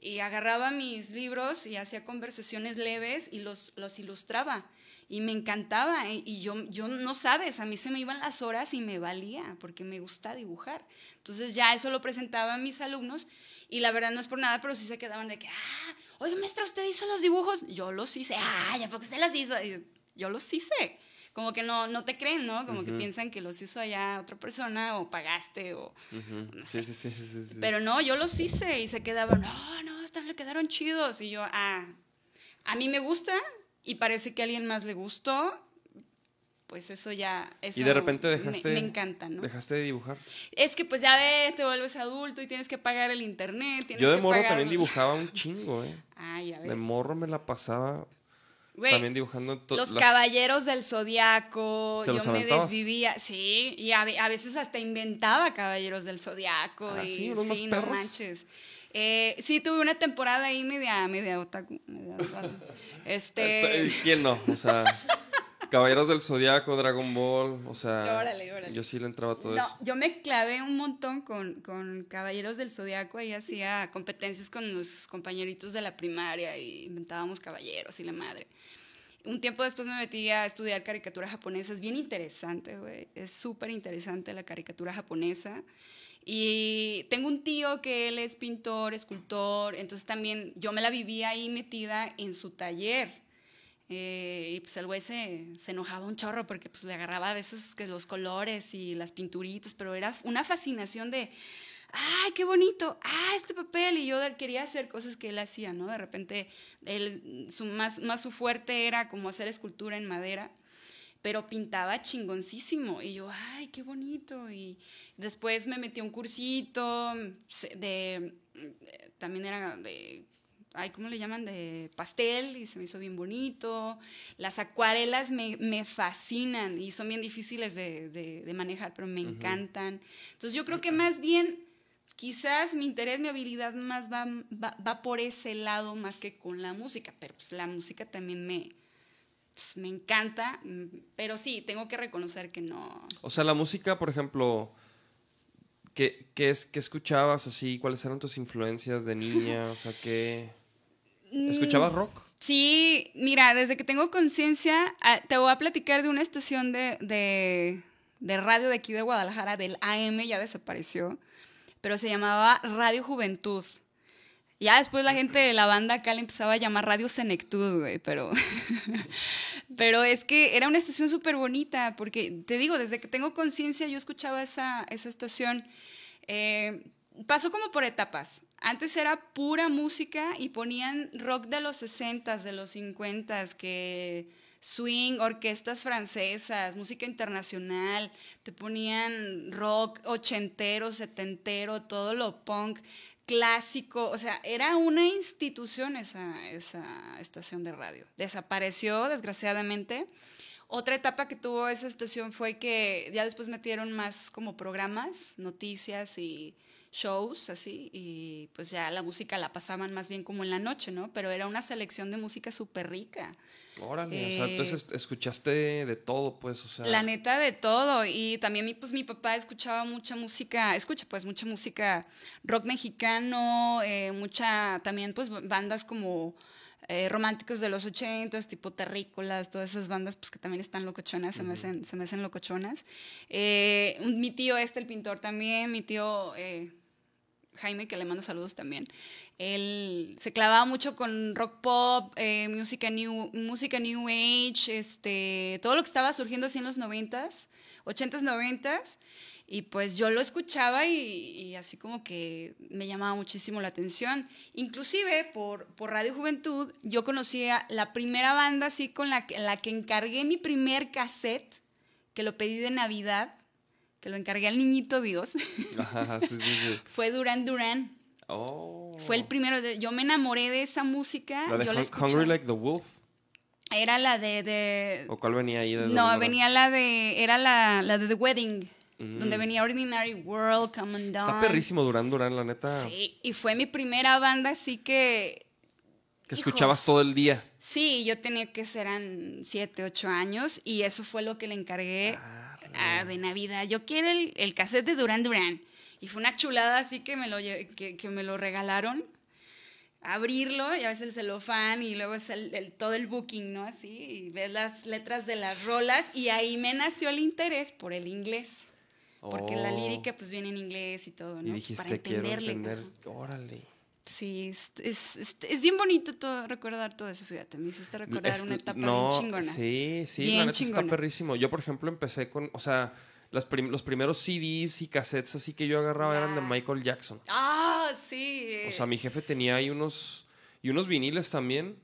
y agarraba mis libros y hacía conversaciones leves y los, los ilustraba. Y me encantaba. Y yo, yo, no sabes, a mí se me iban las horas y me valía, porque me gusta dibujar. Entonces ya eso lo presentaba a mis alumnos y la verdad no es por nada, pero sí se quedaban de que, ah, oiga, maestra, ¿usted hizo los dibujos? Yo los hice. Ah, ya porque usted los hizo. Y yo los hice. Como que no, no te creen, ¿no? Como que piensan que los hizo allá otra persona o pagaste o... Ujú. No Sí, sé. sí, sí, sí, sí, sí. Pero no, yo los hice y se quedaban, no, no, estos le quedaron chidos. Y yo, ah, a mí me gusta y parece que a alguien más le gustó. Pues eso ya. Eso y de repente me- dejaste. Me, encanta, ¿no? Dejaste de dibujar. Es que pues ya ves, te vuelves adulto y tienes que pagar el internet. Tienes Yo de que morro pagar- también dibujaba un chingo, ¿eh? Ah, ya De ves. morro me la pasaba también dibujando. Los las- caballeros del zodiaco, ¿Te yo me desvivía, sí, y a, ve- a veces hasta inventaba caballeros del zodiaco Ah, y sí, unos sí, no manches. Eh, sí, tuve una temporada ahí media, media otaku. media- este, Eh, ¿Quién no? O sea, Caballeros del Zodiaco, Dragon Ball, o sea. Órale, órale. Yo sí le entraba todo no, eso. yo me clavé un montón con, con Caballeros del Zodiaco, ahí hacía competencias con los compañeritos de la primaria y inventábamos caballeros y la madre. Un tiempo después me metí a estudiar caricatura japonesa. Es bien interesante, güey. Es súper interesante la caricatura japonesa. Y tengo un tío que él es pintor, escultor, entonces también yo me la vivía ahí metida en su taller. Eh, y pues el güey se, enojaba un chorro porque pues le agarraba a veces que los colores y las pinturitas, pero era una fascinación de, ¡ay, qué bonito! ¡Ah, este papel! Y yo quería hacer cosas que él hacía, ¿no? De repente, él, su, más, más su fuerte era como hacer escultura en madera. Pero pintaba chingoncísimo. Y yo, ay, qué bonito. Y después me metí a un cursito se- de, eh, también era de, ay, ¿cómo le llaman? De pastel y se me hizo bien bonito. Las acuarelas me, me fascinan y son bien difíciles de, de- de manejar, pero me encantan. Entonces yo creo que más bien, quizás mi interés, mi habilidad más va, va, va por ese lado más que con la música, pero pues la música también me, pues, me encanta, mm, pero sí, tengo que reconocer que no. O sea, la música, por ejemplo, ¿qué, qué es, qué escuchabas así? ¿Cuáles eran tus influencias de niña? O sea, ¿qué... ¿Escuchabas rock? Sí, mira, desde que tengo conciencia, ah, te voy a platicar de una estación de, de, de radio de aquí de Guadalajara, del AM, ya desapareció, pero se llamaba Radio Juventud. Ya después la gente de la banda acá le empezaba a llamar Radio Senectud, güey, pero, pero es que era una estación súper bonita, porque te digo, desde que tengo conciencia yo escuchaba esa, esa estación. Eh, pasó como por etapas. Antes era pura música y ponían rock de los 60s, de los 50s, que swing, orquestas francesas, música internacional, te ponían rock ochentero, setentero, todo lo punk clásico, o sea, era una institución esa, esa estación de radio. Desapareció, desgraciadamente. Otra etapa que tuvo esa estación fue que ya después metieron más como programas, noticias y shows, así, y pues ya la música la pasaban más bien como en la noche, ¿no? Pero era una selección de música súper rica. Órale, o sea, Eh, entonces escuchaste de todo, pues, o sea... La neta de todo. Y también mi, pues, mi papá escuchaba mucha música, escucha pues mucha música rock mexicano, eh, mucha también pues bandas como eh, románticos de los ochentas, tipo terrícolas, todas esas bandas pues que también están locochonas, se, me, hacen, se me hacen locochonas. Eh, mi tío este, el pintor también, mi tío... eh, Jaime, que le mando saludos también. Él se clavaba mucho con rock pop, eh, música, new, música new age, este, todo lo que estaba surgiendo así en los noventas, ochentas, noventas. Y pues yo lo escuchaba y, y así como que me llamaba muchísimo la atención. Inclusive por, por Radio Juventud yo conocía la primera banda así con la, la que encargué mi primer cassette, que lo pedí de Navidad, que lo encargué al niñito Dios, Ajá, sí, sí, sí. fue Duran Duran. Oh. Fue el primero. de- yo me enamoré de esa música. ¿La de yo la. Hungry Like the Wolf? Era la de. de- ¿O cuál venía ahí? De no, venía la de. Era la, la de The Wedding. Mm. Donde venía Ordinary World, Come on Down. Está perrísimo Duran Duran, la neta. Sí, y fue mi primera banda, así que. Que hijos. escuchabas todo el día. Sí, yo tenía que serán siete, ocho años y eso fue lo que le encargué ah, de Navidad. Yo quiero el, el cassette de Duran Duran. Y fue una chulada así que me lo, que, que me lo regalaron. Abrirlo, ya ves el celofán y luego es el, el- todo el booking, ¿no? Así, y ves las letras de las rolas y ahí me nació el interés por el inglés. Porque la Oh. lírica pues viene en inglés y todo, ¿no? Y Pues, dijiste, quiero entenderle, entender. ¿no? Órale. Sí, es, es, es- es bien bonito todo, recordar todo eso, fíjate, me hiciste recordar una etapa no, bien chingona. Sí, sí, Bien la neta chingona. está perrísimo. Yo, por ejemplo, empecé con, o sea, las prim- los primeros CDs y cassettes así que yo agarraba eran de. Michael Jackson. Ah, sí. O sea, mi jefe tenía ahí unos, y unos viniles también.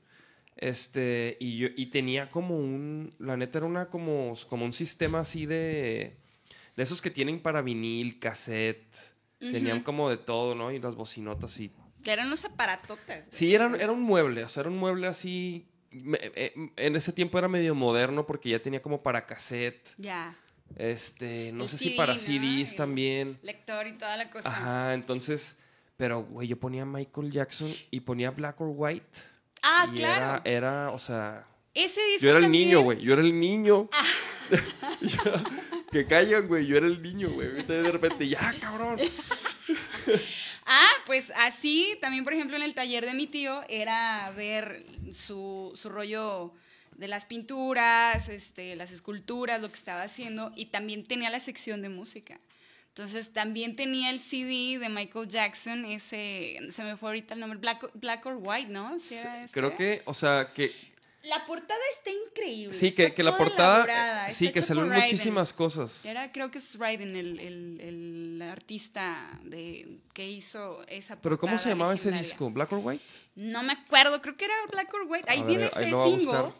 Este, y yo, y tenía como un, la neta era una como, como un sistema así de, de esos que tienen para vinil, cassette. Tenían como de todo, ¿no? Y las bocinotas y Que eran los aparatotes. Sí, era, era un mueble, o sea, era un mueble así. me- eh, en ese tiempo era medio moderno porque ya tenía como para cassette. Ya. Este, no El sé si para ¿no? CDs El también. Lector y toda la cosa. Ajá, entonces, pero güey, yo ponía Michael Jackson y ponía Black or White. Ah, y claro. Era, era, o sea, Ese disco yo era el también- niño, güey, yo era el niño. Yo- que callan, güey, yo era el niño, güey. De repente, ya, cabrón. Ah, pues así, también por ejemplo en el taller de mi tío era ver su, su rollo de las pinturas, este, las esculturas, lo que estaba haciendo, y también tenía la sección de música. Entonces también tenía el CD de Michael Jackson, ese, se me fue ahorita el nombre, Black, Black or White, ¿no? ¿Sí era ese? Creo que, o sea, que La portada está increíble. sí, que, está que la portada, sí, que Raiden. muchísimas cosas. Era, creo que es Raiden, el, el, el artista de, que hizo esa Pero ¿cómo se portada llamaba ese disco? ¿Black or White? No me acuerdo, creo que era Black or White. Ahí A viene ese single.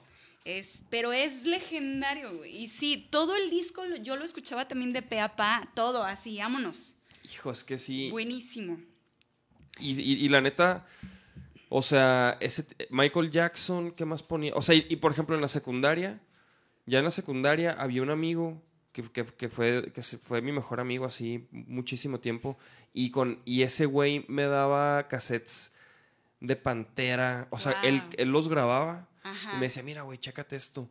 Es, pero es legendario, güey. Y sí, todo el disco yo lo escuchaba también de pe a pa, todo así, vámonos. Hijo, es que sí. Buenísimo. Y, y- y la neta, o sea, ese Michael Jackson, ¿qué más ponía? O sea, y, y por ejemplo en la secundaria, ya en la secundaria había un amigo que, que- que fue, que fue mi mejor amigo así muchísimo tiempo. Y, con, y ese güey me daba cassettes de Pantera. O sea, Wow. él, él los grababa Ajá. y me decía, mira, güey, chécate esto.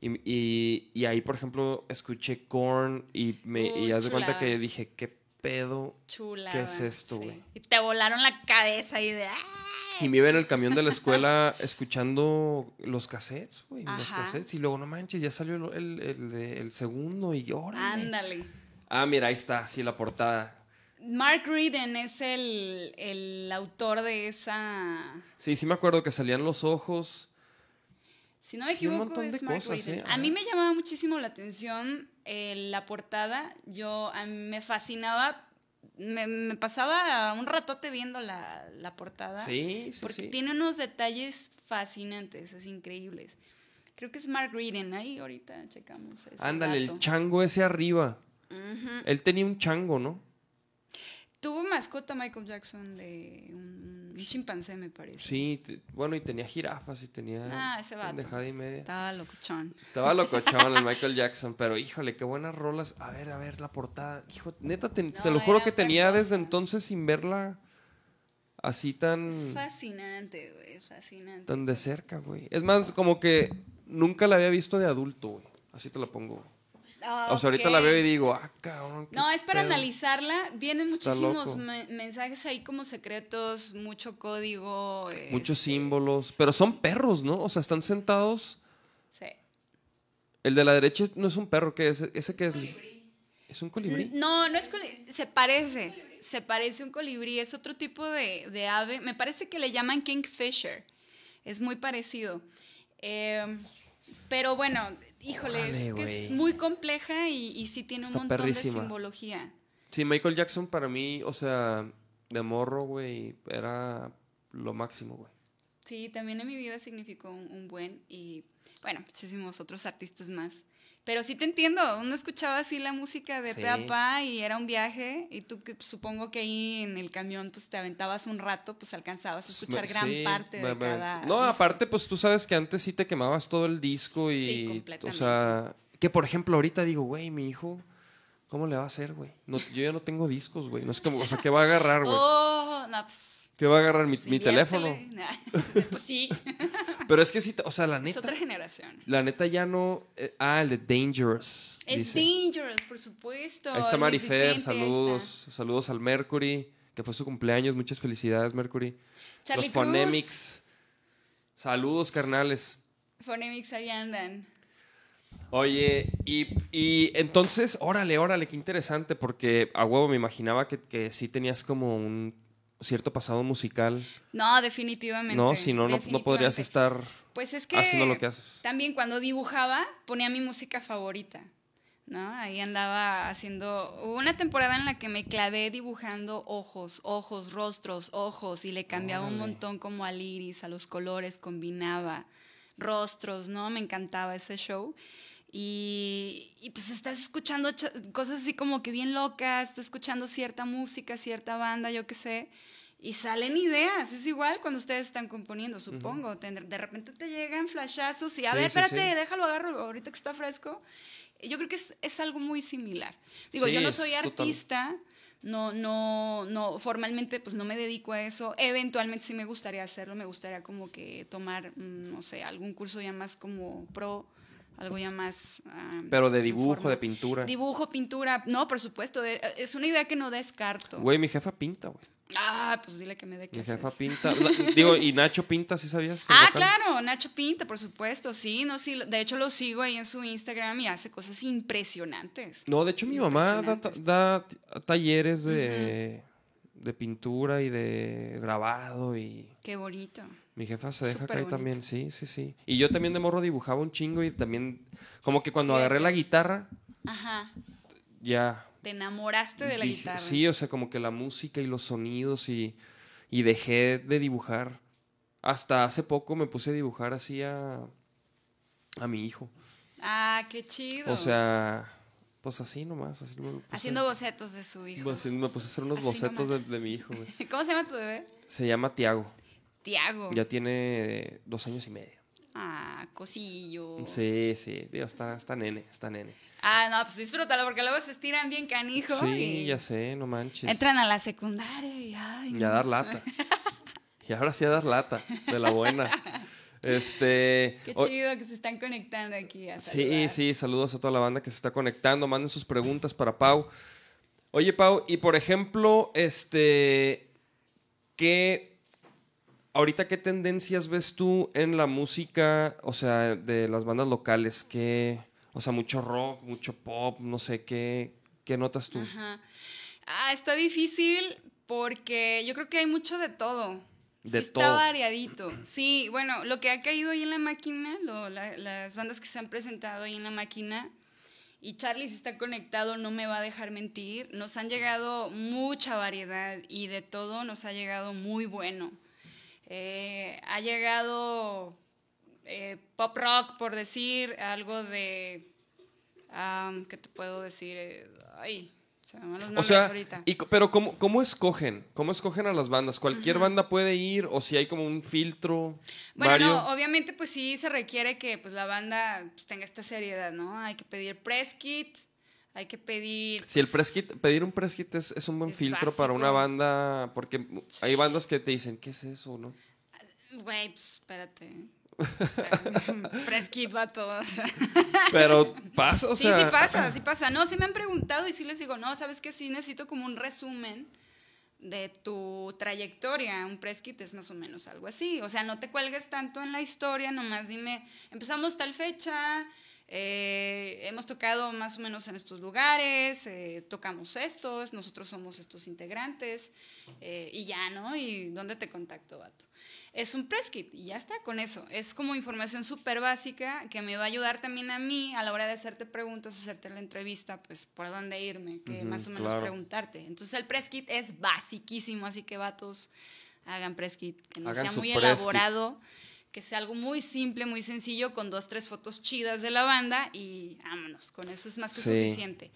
Y, y- y ahí, por ejemplo, escuché Korn y, me, y Uy, haz de cuenta chulada. que dije, ¿qué pedo? Chula. ¿Qué es esto, güey? Y te volaron la cabeza y de. ¡ay! Y me iba en el camión de la escuela escuchando los cassettes, güey. Los cassettes. Y luego, no manches, ya salió el, el, el de- segundo y ahora. Ándale. Ah, mira, ahí está, sí, la portada. Mark Reeden es el, el autor de esa. Sí, sí me acuerdo que salían los ojos. Si no me Sí, un equivoco, montón de es Mark cosas, Reeden. ¿eh? A mí me llamaba muchísimo la atención eh, la portada. Yo a mí me fascinaba. Me, me pasaba un ratote viendo la, la portada. Sí, sí, Porque sí. tiene unos detalles fascinantes, es increíbles. Creo que es Mark Reeden. Ahí ahorita checamos. Ándale, el chango ese arriba. Él tenía un chango, ¿no? Tuvo mascota Michael Jackson de un, un chimpancé, me parece. Sí, bueno, y tenía jirafas y tenía. Ah, ese vato. pendejada y media. Estaba locuchón. Estaba locochón el Michael Jackson, pero híjole, qué buenas rolas. A ver, a ver, la portada. Hijo, neta, te, lo juro que tenía desde entonces sin verla así tan, Es fascinante, güey, fascinante. tan de cerca, güey. Es más, como que nunca la había visto de adulto, güey. Así te la pongo. Ah, O sea, ahorita la veo y digo, ah, cabrón. No, es para pedo. analizarla. Vienen Está muchísimos me- mensajes ahí como secretos, mucho código. Muchos este, símbolos, pero son perros, ¿no? O sea, están sentados. sí. El de la derecha no es un perro, ¿qué es? ¿Ese qué es? ¿Es un colibrí? No, no es coli- se parece, se parece a un colibrí, es otro tipo de, de ave, me parece que le llaman kingfisher, es muy parecido. Eh, pero bueno, híjole, Órale, es que es güey. muy compleja y, y sí tiene Está un montón perrísima. de simbología. Sí, Michael Jackson para mí, o sea, de morro, güey, era lo máximo, güey. Sí, también en mi vida significó un, un buen y bueno, muchísimos otros artistas más. Pero sí te entiendo, uno escuchaba así la música de Sí. pe a pa y era un viaje y tú que supongo que ahí en el camión pues te aventabas un rato, pues alcanzabas a escuchar Me- gran sí, parte me- de me- cada No, disco. aparte, pues tú sabes que antes sí te quemabas todo el disco y. Sí, O sea, que por ejemplo, ahorita digo, güey, mi hijo, ¿cómo le va a hacer, güey? No, yo ya no tengo discos, güey. No es como, o sea, ¿qué va a agarrar, güey? Oh, no, pues, ¿Qué va a agarrar mi, mi teléfono? pues sí, Pero es que sí, o sea, la es neta. otra generación. La neta ya no. eh, ah, el de Dangerous. Es dice. Dangerous, por supuesto. Ahí está Marifer, Vicente, saludos. Saludos al Mercury, que fue su cumpleaños. Muchas felicidades, Mercury. Charlie Los Cruz. Phonemics. Saludos, carnales. Phonemics ahí andan. Oye, y, y entonces, órale, órale, qué interesante, porque a huevo me imaginaba que, que sí tenías como un cierto pasado musical, No, definitivamente. ¿no? Si no, no, podrías estar Pues es que haciendo lo que haces. también cuando dibujaba ponía mi música favorita, ¿no? Ahí andaba haciendo hubo una temporada en la que me clavé dibujando ojos, ojos, rostros, ojos y le cambiaba un montón como al iris, a los colores, combinaba rostros, ¿no? Me encantaba ese show. Y, y pues estás escuchando cha- cosas así como que bien locas, estás escuchando cierta música, cierta banda, yo qué sé, y salen ideas. Es igual cuando ustedes están componiendo, supongo. Te- De repente te llegan flashazos y a Sí, ver, espérate, sí. déjalo agarro ahorita que está fresco. Yo creo que es, es algo muy similar. Digo, yo no soy total. artista, no, no, no, formalmente pues no me dedico a eso. Eventualmente sí me gustaría hacerlo, me gustaría como que tomar, mm, no sé, algún curso ya más como pro, algo ya más... Pero de dibujo, forma. de pintura. Dibujo, pintura, no, por supuesto, de- es una idea que no descarto. Güey, mi jefa pinta, güey. Ah, pues dile que me dé Mi clases. jefa pinta. Digo, y Nacho pinta, ¿sí sabías? Ah, claro, Nacho Pinta, por supuesto, sí, no, sí, de hecho lo sigo ahí en su Instagram y hace cosas impresionantes. No, de hecho mi mamá da, da talleres de, de pintura y de grabado y Qué bonito. Mi jefa se deja Súper caer bonito. también, sí, sí, sí. Y yo también de morro dibujaba un chingo y también como que cuando agarré la guitarra Ajá, ya te enamoraste de la dije- guitarra. Sí, o sea, como que la música y los sonidos y, y dejé de dibujar. Hasta hace poco me puse a dibujar así a, A mi hijo. Ah, qué chido. O sea, pues así nomás. Así me puse- Haciendo bocetos de su hijo. Me puse a hacer unos Así bocetos de, nomás. de mi hijo, güey. ¿Cómo se llama tu bebé? Se llama Tiago. Tiago. Ya tiene dos años y medio. Ah, cosillo. Sí, sí. Dios, está, está nene, está nene. Ah, no, pues disfrútalo porque luego se estiran bien canijo. Sí, y ya sé, no manches. Entran a la secundaria y ay. Y a dar lata. y ahora sí a dar lata, de la buena. Este. Qué chido que se están conectando aquí. A Sí, sí, saludos a toda la banda que se está conectando. Manden sus preguntas para Pau. Oye, Pau, y por ejemplo, este. ¿Qué. Ahorita, ¿qué tendencias ves tú en la música, o sea, de las bandas locales? ¿Qué. O sea, mucho rock, mucho pop, no sé, ¿qué, qué notas tú? Ajá. Ah, está difícil porque yo creo que hay mucho de todo. De sí todo. Está variadito. Sí, bueno, lo que ha caído ahí en la máquina, lo- la- las bandas que se han presentado ahí en la máquina, y Charlie si está conectado, no me va a dejar mentir, nos han llegado mucha variedad y de todo nos ha llegado muy bueno. Eh, ha llegado eh, pop rock, por decir, algo de... am, ¿Qué te puedo decir? Eh, ay, se me van los O nombres sea, ahorita. y pero ¿cómo, ¿cómo escogen? ¿Cómo escogen a las bandas? ¿Cualquier banda puede ir o si hay como un filtro? Bueno, no, obviamente pues sí se requiere que pues la banda pues, tenga esta seriedad, ¿no? Hay que pedir press kit, hay que pedir... Si el pues, press kit, pedir un press kit es, es un buen Es filtro para una banda, porque hay bandas que te dicen, ¿qué es eso, no? Güey, pues espérate. O sea, press kit, vato. o sea. Pero pasa, o sí, sea... sí pasa, sí pasa. No, sí me han preguntado y sí les digo, no, ¿sabes qué? Sí necesito como un resumen de tu trayectoria. Un press kit es más o menos algo así. O sea, no te cuelgues tanto en la historia, nomás dime, empezamos tal fecha, eh, hemos tocado más o menos en estos lugares, eh, tocamos estos, nosotros somos estos integrantes, eh, y ya, ¿no? ¿Y dónde te contacto, vato? Es un press kit y ya está con eso. Es como información súper básica que me va a ayudar también a mí a la hora de hacerte preguntas, hacerte la entrevista, pues por dónde irme, que Ujú, más o menos claro. preguntarte. Entonces el press kit es basiquísimo, así que vatos, hagan press kit, que no Hagan sea muy press kit. Que sea algo muy simple, muy sencillo, con dos, tres fotos chidas de la banda y vámonos, con eso es más que Sí. suficiente.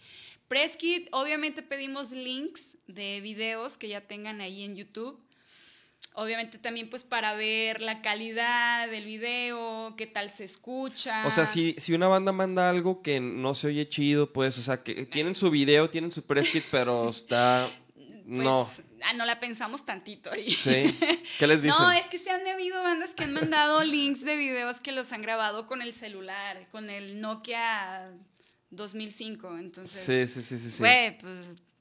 Press kit, obviamente pedimos links de videos que ya tengan ahí en YouTube. Obviamente también pues para ver la calidad del video, qué tal se escucha. O sea, si, si una banda manda algo que no se oye chido, pues, o sea, que tienen su video, tienen su press kit, pero está... Pues, no. ah, no la pensamos tantito ahí. Sí. ¿Qué les dicen? No, es que se han habido bandas que han mandado links de videos que los han grabado con el celular, con el Nokia 2005. Entonces, Sí, sí, sí, sí. sí. güey, pues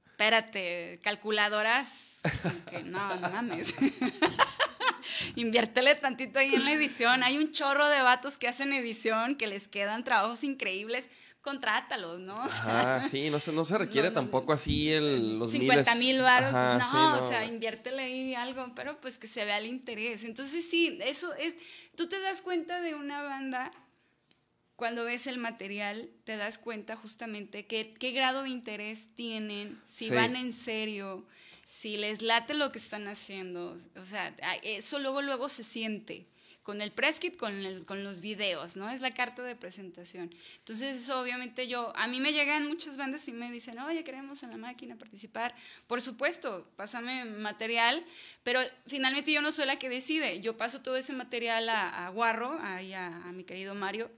espérate, calculadoras, que no, no mames. Inviértele tantito ahí en la edición. Hay un chorro de vatos que hacen edición que les quedan trabajos increíbles. Contrátalos, ¿no? O sea, Ajá, sí, no se, no se requiere No, no, tampoco así el, los 50 miles. mil varos, pues sí, no, o sea, inviértele ahí algo, pero pues que se vea el interés. Entonces sí, eso es, tú te das cuenta de una banda cuando ves el material, te das cuenta justamente que, qué grado de interés tienen, si Sí. van en serio, si les late lo que están haciendo. O sea, eso luego, luego se siente. Con el press kit, con, los videos, ¿no? Es la carta de presentación. Entonces, eso obviamente yo, a mí me llegan muchas bandas y me dicen, oye, queremos en la máquina participar. Por supuesto, pásame material, pero finalmente yo no soy la que decide. Yo paso todo ese material a, a Guarro, a mi querido Mario,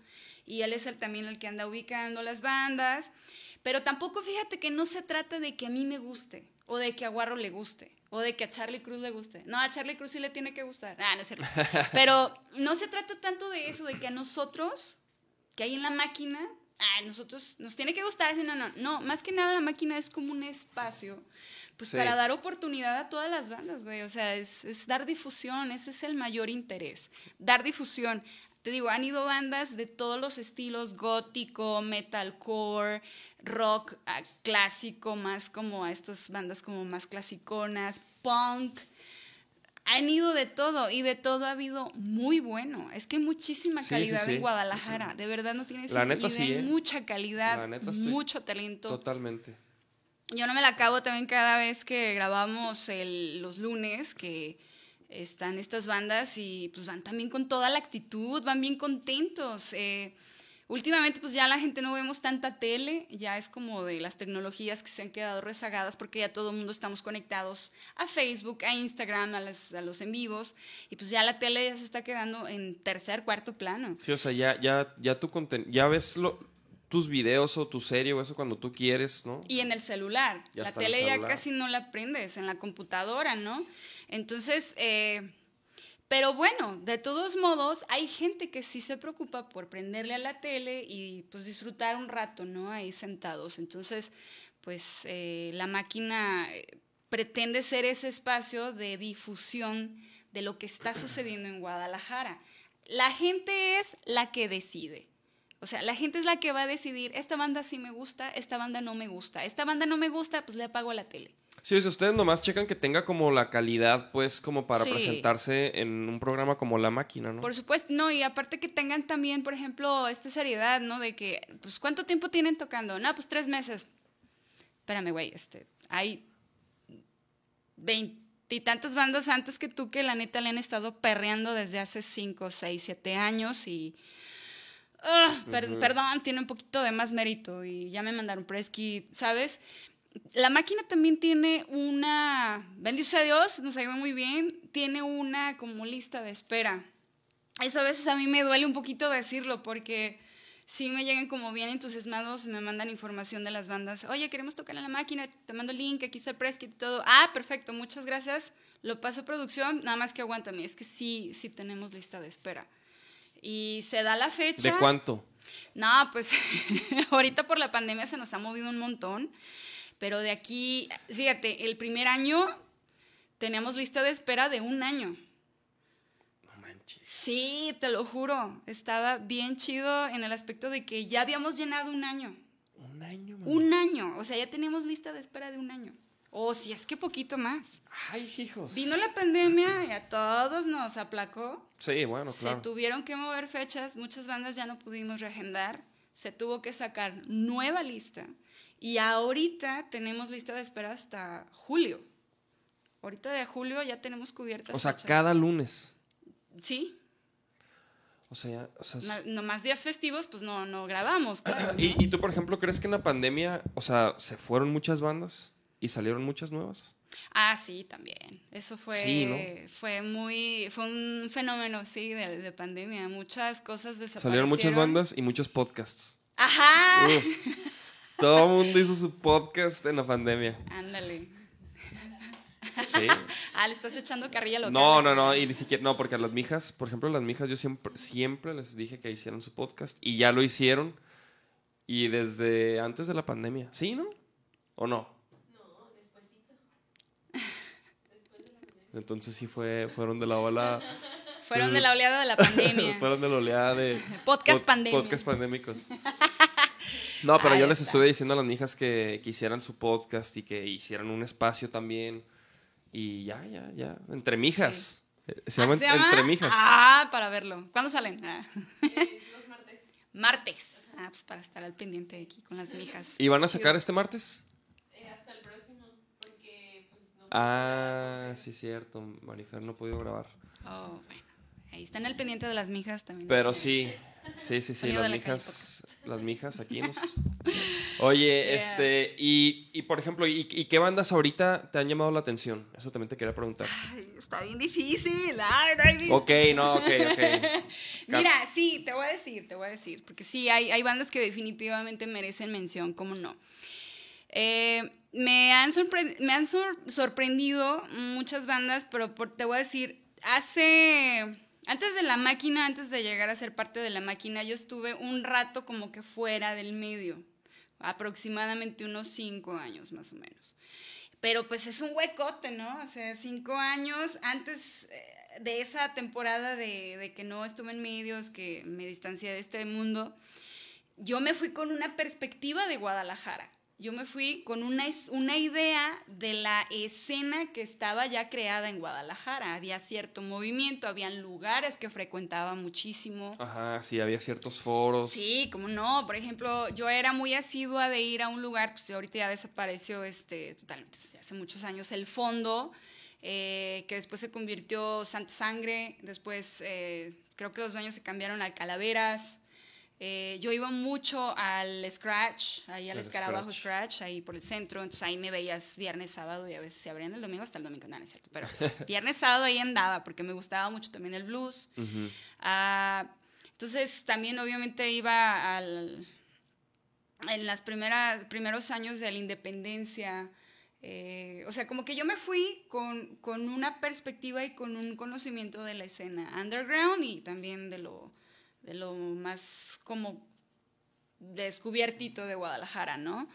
y él es el, también el que anda ubicando las bandas. Pero tampoco fíjate que no se trata de que a mí me guste, o de que a Guarro le guste, o de que a Charlie Cruz le guste. No, a Charlie Cruz sí le tiene que gustar. Ah, no es cierto. Pero no se trata tanto de eso, de que a nosotros, que hay en la máquina, ah, nosotros nos tiene que gustar. No, no, no. Más que nada la máquina es como un espacio, pues Sí. para dar oportunidad a todas las bandas, güey. O sea, es, es dar difusión, ese es el mayor interés. Dar difusión. Te digo, han ido bandas de todos los estilos, gótico, metalcore, rock clásico, más como a estas bandas como más clasiconas, punk. Han ido de todo y de todo ha habido muy bueno. Es que hay muchísima Sí, sí, calidad sí. en Guadalajara. De verdad no tienes La neta idea. ¿eh? mucha calidad, La neta mucho talento. Totalmente. Yo no me la acabo también cada vez que grabamos el- los lunes, que están estas bandas y pues van también con toda la actitud, van bien contentos. Eh, últimamente pues ya la gente no vemos tanta tele, ya es como de las tecnologías que se han quedado rezagadas porque ya todo el mundo estamos conectados a Facebook, a Instagram, a, las- a los en vivos y pues ya la tele ya se está quedando en tercer, cuarto plano. Sí, o sea, ya, ya, ya tu conten- ya ves lo- tus videos o tu serie o eso cuando tú quieres, ¿no? Y en el celular. Ya la tele ya casi no la prendes, en la computadora, ¿no? Entonces, eh, pero bueno, de todos modos, hay gente que sí se preocupa por prenderle a la tele y pues disfrutar un rato, ¿no? Ahí sentados. Entonces, pues eh, la máquina eh, pretende ser ese espacio de difusión de lo que está sucediendo en Guadalajara. La gente es la que decide. O sea, la gente es la que va a decidir, esta banda sí me gusta, esta banda no me gusta. Esta banda no me gusta, pues le apago la tele. Sí, sea, ustedes nomás checan que tenga como la calidad, pues, como para Sí. presentarse en un programa como La Máquina, ¿no? Por supuesto, no, y aparte que tengan también, por ejemplo, esta seriedad, ¿no? De que, pues, ¿cuánto tiempo tienen tocando? No, pues tres meses. Espérame, güey, este, hay veintitantas bandas antes que tú que la neta le han estado perreando desde hace cinco, seis, siete años y... ah, per- Perdón, tiene un poquito de más mérito y ya me mandaron press kit, ¿sabes? La máquina también tiene una, bendice a Dios, nos ido muy bien, tiene una como lista de espera. Eso a veces a mí me duele un poquito decirlo porque sí me llegan como bien entusiasmados, me mandan información de las bandas. Oye, queremos tocar en la máquina, te mando el link, aquí está el press kit y todo. Ah, perfecto, muchas gracias. Lo paso a producción, nada más que aguántame. Es que sí, sí tenemos lista de espera. Y se da la fecha. ¿De cuánto? No, pues ahorita por la pandemia se nos ha movido un montón, pero de aquí, fíjate, el primer año teníamos lista de espera de un año. No manches. Sí, te lo juro, estaba bien chido en el aspecto de que ya habíamos llenado un año. Un año. Un año, o sea, ya teníamos lista de espera de un año. O si es que poquito más. Ay, hijos. Vino la pandemia y a todos nos aplacó. Sí, bueno, claro. Se tuvieron que mover fechas, muchas bandas ya no pudimos reagendar, se tuvo que sacar nueva lista y ahorita tenemos lista de espera hasta julio. Ahorita de julio ya tenemos cubiertas. O sea, fechas. cada lunes. Sí, O sea, o no, nomás días festivos, pues no, no grabamos, claro. ¿no? ¿Y, y tú, por ejemplo, crees que en la pandemia, o sea, se fueron muchas bandas y salieron muchas nuevas? Ah, sí, también. Eso fue, Sí, ¿no? fue muy, fue un fenómeno, sí, de, de pandemia. Muchas cosas desaparecieron. Salieron muchas bandas y muchos podcasts. Ajá. Uf. Todo el mundo hizo su podcast en la pandemia. Ándale. Sí. Ah, le estás echando carrilla local. No, no, no, y ni siquiera, no, porque a las mijas, por ejemplo, las mijas yo siempre, siempre les dije que hicieran su podcast y ya lo hicieron y desde antes de la pandemia, ¿sí, no? ¿O no? Entonces sí fue, fueron de la ola, Fueron de la oleada de la pandemia. fueron de la oleada de Podcast pod- pandemia. podcast pandémicos. No, pero Ahí yo les está. estuve diciendo a las mijas que, que hicieran su podcast y que hicieran un espacio también. Y ya, ya, ya. Entre mijas. Eh, Se ¿Ah, llama, se llama? Entre mijas. Ah, para verlo. ¿Cuándo salen? Ah. los martes. Martes. Ah, pues para estar al pendiente aquí con las mijas. ¿Y van a sacar este martes? Eh, hasta el próximo, porque pues no. Ah, sí, cierto. Marifer no ha podido grabar. Oh, bueno. Ahí están al pendiente de las mijas también. Pero sí, sí, sí, sí. Las mijas, las mijas aquí nos. Oye, Yeah. este, y, y por ejemplo, ¿y, y qué bandas ahorita te han llamado la atención? Eso también te quería preguntar. Ay, está bien difícil. Ay, no hay vis- Ok, no, ok, ok. Mira, sí, te voy a decir, te voy a decir, porque sí, hay, hay bandas que definitivamente merecen mención, ¿cómo no? Eh, me han, sorpre- me han sor- sorprendido muchas bandas, pero por- te voy a decir, hace... Antes de la máquina, antes de llegar a ser parte de la máquina, yo estuve un rato como que fuera del medio, aproximadamente unos cinco años más o menos. Pero pues es un huecote, ¿no? O sea, cinco años antes eh, de esa temporada de, de que no estuve en medios, que me distancié de este mundo, yo me fui con una perspectiva de Guadalajara. Yo me fui con una, una idea de la escena que estaba ya creada en Guadalajara. Había cierto movimiento, habían lugares que frecuentaba muchísimo. Ajá, sí, había ciertos foros. Sí, como no. Por ejemplo, yo era muy asidua de ir a un lugar, pues ahorita ya desapareció este, totalmente, pues, hace muchos años, el fondo, eh, que después se convirtió Santa Sangre, después eh, creo que los dueños se cambiaron al Calaveras. Eh, yo iba mucho al Scratch, ahí al Al escarabajo Scratch. Scratch, ahí por el centro, entonces ahí me veías viernes, sábado y a veces se abrían el domingo hasta el domingo, no, no es cierto, pero pues, viernes, sábado ahí andaba porque me gustaba mucho también el blues. Ah, entonces también obviamente iba al, en primeras primeros años de la independencia. eh, o sea, como que yo me fui con, con una perspectiva y con un conocimiento de la escena underground y también de lo, de lo más como descubiertito de Guadalajara, ¿no?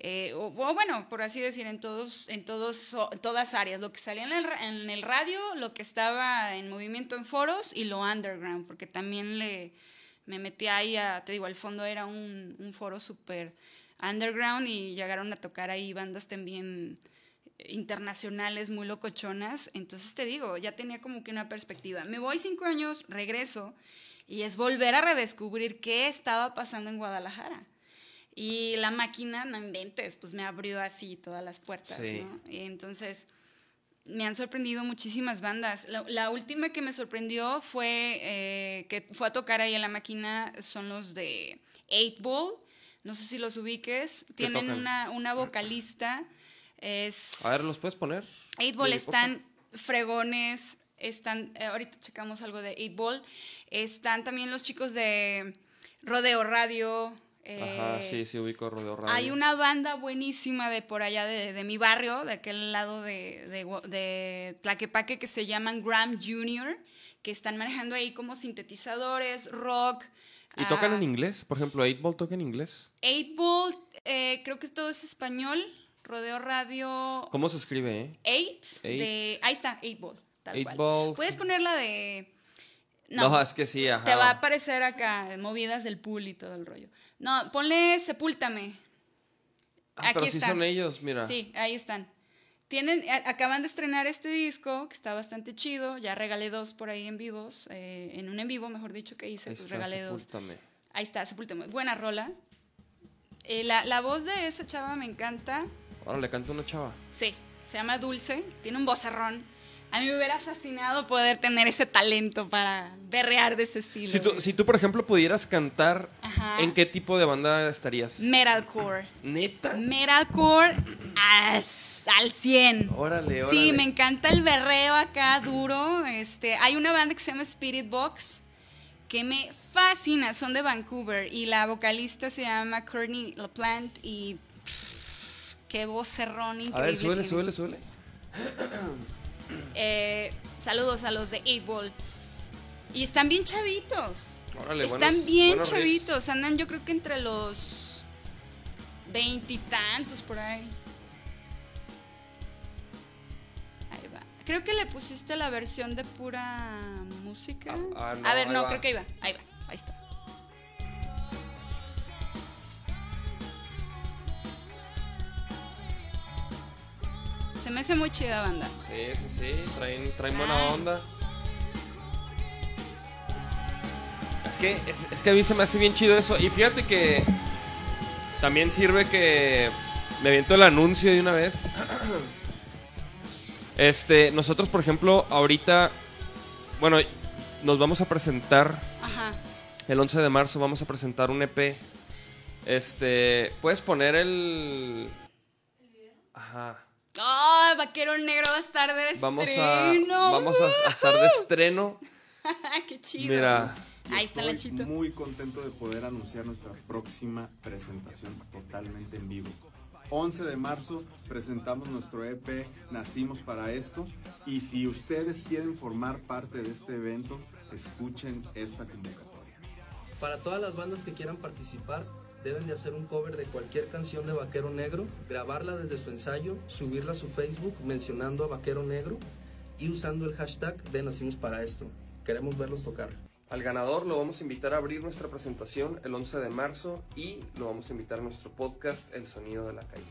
Eh, o, bueno, por así decir, en todos, en todos, o- todas áreas, lo que salía en en el radio, lo que estaba en movimiento en foros y lo underground, porque también le me metí ahí a, te digo, al fondo era un, un foro súper underground y llegaron a tocar ahí bandas también internacionales muy locochonas. Entonces te digo, ya tenía como que una perspectiva. Me voy cinco años, regreso y es volver a redescubrir qué estaba pasando en Guadalajara. Y la máquina, no inventes, pues me abrió así todas las puertas, Sí. ¿no? Y entonces me han sorprendido muchísimas bandas. La, la última que me sorprendió fue eh, que fue a tocar ahí en la máquina, son los de Eight Ball. No sé si los ubiques. Tienen una, una vocalista. Es, A ver, ¿los puedes poner? Eight Ball Lili, porfa? están fregones, están, eh, ahorita checamos algo de Eight Ball, están también los chicos de Rodeo Radio. Ajá, eh, sí, sí, ubico Rodeo Radio. Hay una banda buenísima de por allá de, de mi barrio, de aquel lado de, de, Tlaquepaque, que se llaman Graham Jr., que están manejando ahí como sintetizadores, rock. ¿Y tocan ah, en inglés? Por ejemplo, 8 Ball toca en inglés. Eight Ball, eh, creo que todo es español. Rodeo Radio ¿Cómo se escribe, eh? Eight, Eight. de ahí está, Eight Ball, tal Eight cual. Ball. Puedes ponerla de No, es que sí, ajá. te va a aparecer acá movidas del pool y todo el rollo. No, ponle Sepúltame. Ah, pero aquí sí está. son ellos, mira. Sí, ahí están. Tienen, a- acaban de estrenar este disco que está bastante chido. Ya regalé dos por ahí en vivos, eh, en un en vivo, mejor dicho, que hice, pues regalé dos. sepúltame. Ahí está, Sepúltame. Buena rola. Eh, la, la voz de esa chava me encanta. Ahora le canto una chava. Sí, se llama Dulce, tiene un vocerrón. A mí me hubiera fascinado poder tener ese talento para berrear de ese estilo. Si tú, si tú, por ejemplo, pudieras cantar, Ajá. ¿en qué tipo de banda estarías? Metalcore. ¿Neta? Metalcore as- al 100. Órale, órale. Sí, me encanta el berreo acá duro. Este, hay una banda que se llama Spirit Box que me fascina, son de Vancouver y la vocalista se llama Courtney LaPlante y qué vocerrón increíble. A ver, súbele, tiene. súbele, súbele. Eh, saludos a los de 8 Ball. Y están bien chavitos. Órale, están buenos- bien buenos riffs. chavitos. Andan yo creo que entre los veintitantos por ahí. Ahí va. Creo que le pusiste la versión de pura música. Ah, ah, no, a ver, no, va. creo que ahí va. Ahí va. Ahí está. Se me hace muy chida banda. Sí, sí, sí. Traen, traen buena Ah. onda. Es que, es, es que a mí se me hace bien chido eso. Y fíjate que también sirve que me aviento el anuncio de una vez. Este, nosotros, por ejemplo, ahorita, bueno, nos vamos a presentar Ajá. el 11 de marzo, vamos a presentar un EP. Este, puedes poner el... Ajá. ¡Oh, Vaquero Negro va a estar de Vamos a, estreno! vamos a, a estar de estreno. ¡Qué chido! Mira, Ahí está Estoy Lanchito. muy contento de poder anunciar nuestra próxima presentación totalmente en vivo. 11 de marzo presentamos nuestro EP Nacimos para esto y si ustedes quieren formar parte de este evento, escuchen esta convocatoria. Para todas las bandas que quieran participar, deben de hacer un cover de cualquier canción de Vaquero Negro, grabarla desde su ensayo, subirla a su Facebook mencionando a Vaquero Negro y usando el hashtag de Nacimos para esto. Queremos verlos tocar. al ganador lo vamos a invitar a abrir nuestra presentación el 11 de marzo y lo vamos a invitar a nuestro podcast El Sonido de la Calle.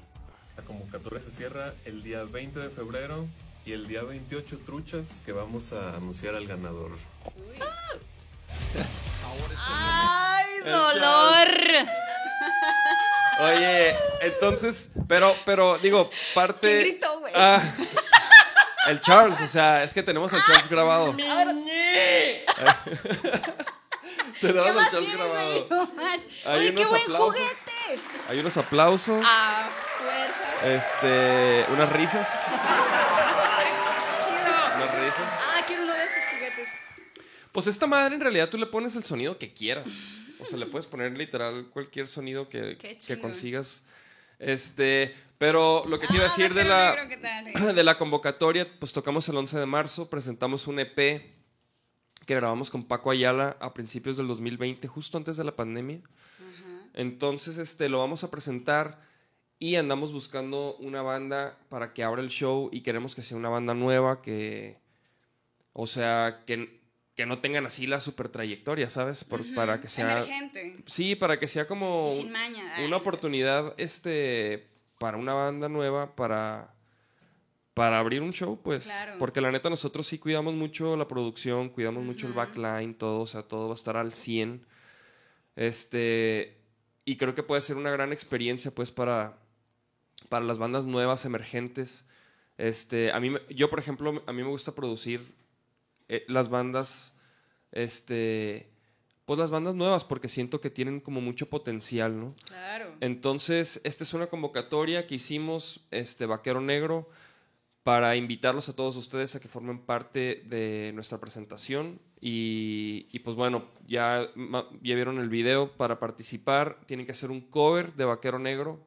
La convocatoria se cierra el día 20 de febrero y el día 28 truchas que vamos a anunciar al ganador. ¡Ay, dolor! Oye, entonces, pero, pero, digo, parte... ¿Quién gritó, güey? Ah, El Charles, o sea, es que tenemos al Charles grabado. ¿Qué tenemos al Charles grabado. ahí? Hay Oye, qué unos buen aplausos. juguete. Hay unos aplausos, Ah, fuerzas. este, unas risas, Chido. unas risas. Ah, quiero uno de esos juguetes. Pues esta madre en realidad tú le pones el sonido que quieras. O sea, le puedes poner literal cualquier sonido que, consigas. Este, pero lo que Ah, quiero decir de la, de la convocatoria, pues tocamos el 11 de marzo, presentamos un EP que grabamos con Paco Ayala a principios del 2020, justo antes de la pandemia. Entonces, este, lo vamos a presentar y andamos buscando una banda para que abra el show y queremos que sea una banda nueva que, o sea, que, que no tengan así la super trayectoria, ¿sabes? Por- Para que sea... Emergente. Sí, para que sea como sin maña. Ay, sé. una oportunidad este para una banda nueva para para abrir un show pues Claro. porque la neta nosotros sí cuidamos mucho la producción cuidamos mucho el backline todo o sea todo va a estar al 100 este y creo que puede ser una gran experiencia pues para para las bandas nuevas emergentes este a mí yo por ejemplo a mí me gusta producir eh, las bandas este pues las bandas nuevas porque siento que tienen como mucho potencial, ¿no? Claro. Entonces, esta es una convocatoria que hicimos, este Vaquero Negro, para invitarlos a todos ustedes a que formen parte de nuestra presentación. Y, y, pues bueno, ya, ya vieron el video. Para participar, tienen que hacer un cover de Vaquero Negro.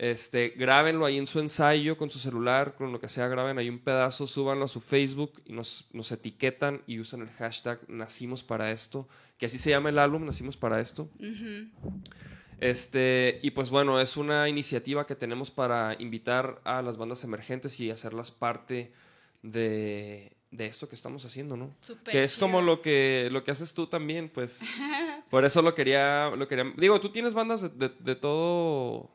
Este, grábenlo ahí en su ensayo con su celular, con lo que sea, graben ahí un pedazo, súbanlo a su Facebook y nos, nos etiquetan y usan el hashtag Nacimos para esto, que así se llama el álbum, Nacimos para esto. Este, y pues bueno, es una iniciativa que tenemos para invitar a las bandas emergentes y hacerlas parte de, de esto que estamos haciendo, ¿no? Súper que es como lo que, lo que haces tú también, pues. Por eso lo quería, lo quería. Digo, tú tienes bandas de, de- de todo,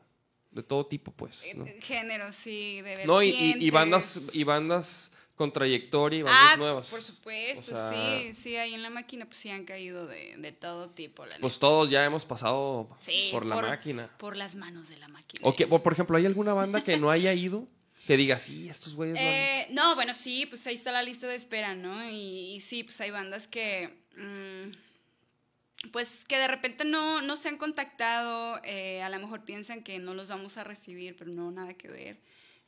de todo tipo, pues, ¿no? Eh, Género, sí, de No, y, y- y vertientes. bandas, y bandas con trayectoria y bandas Ah, nuevas. por supuesto, O sea, sí, sí, ahí en la máquina pues sí han caído de, de todo tipo, la Pues neta. todos ya hemos pasado Sí, por la máquina. Por las manos de la máquina. O, que- o, por ejemplo, ¿hay alguna banda que no haya ido? Que diga, sí, estos güeyes no han-". Eh, no, bueno, sí, pues ahí está la lista de espera, ¿no? Y, y sí, pues hay bandas que, mm, pues que de repente no, no se han contactado, eh, a lo mejor piensan que no los vamos a recibir, pero no, nada que ver.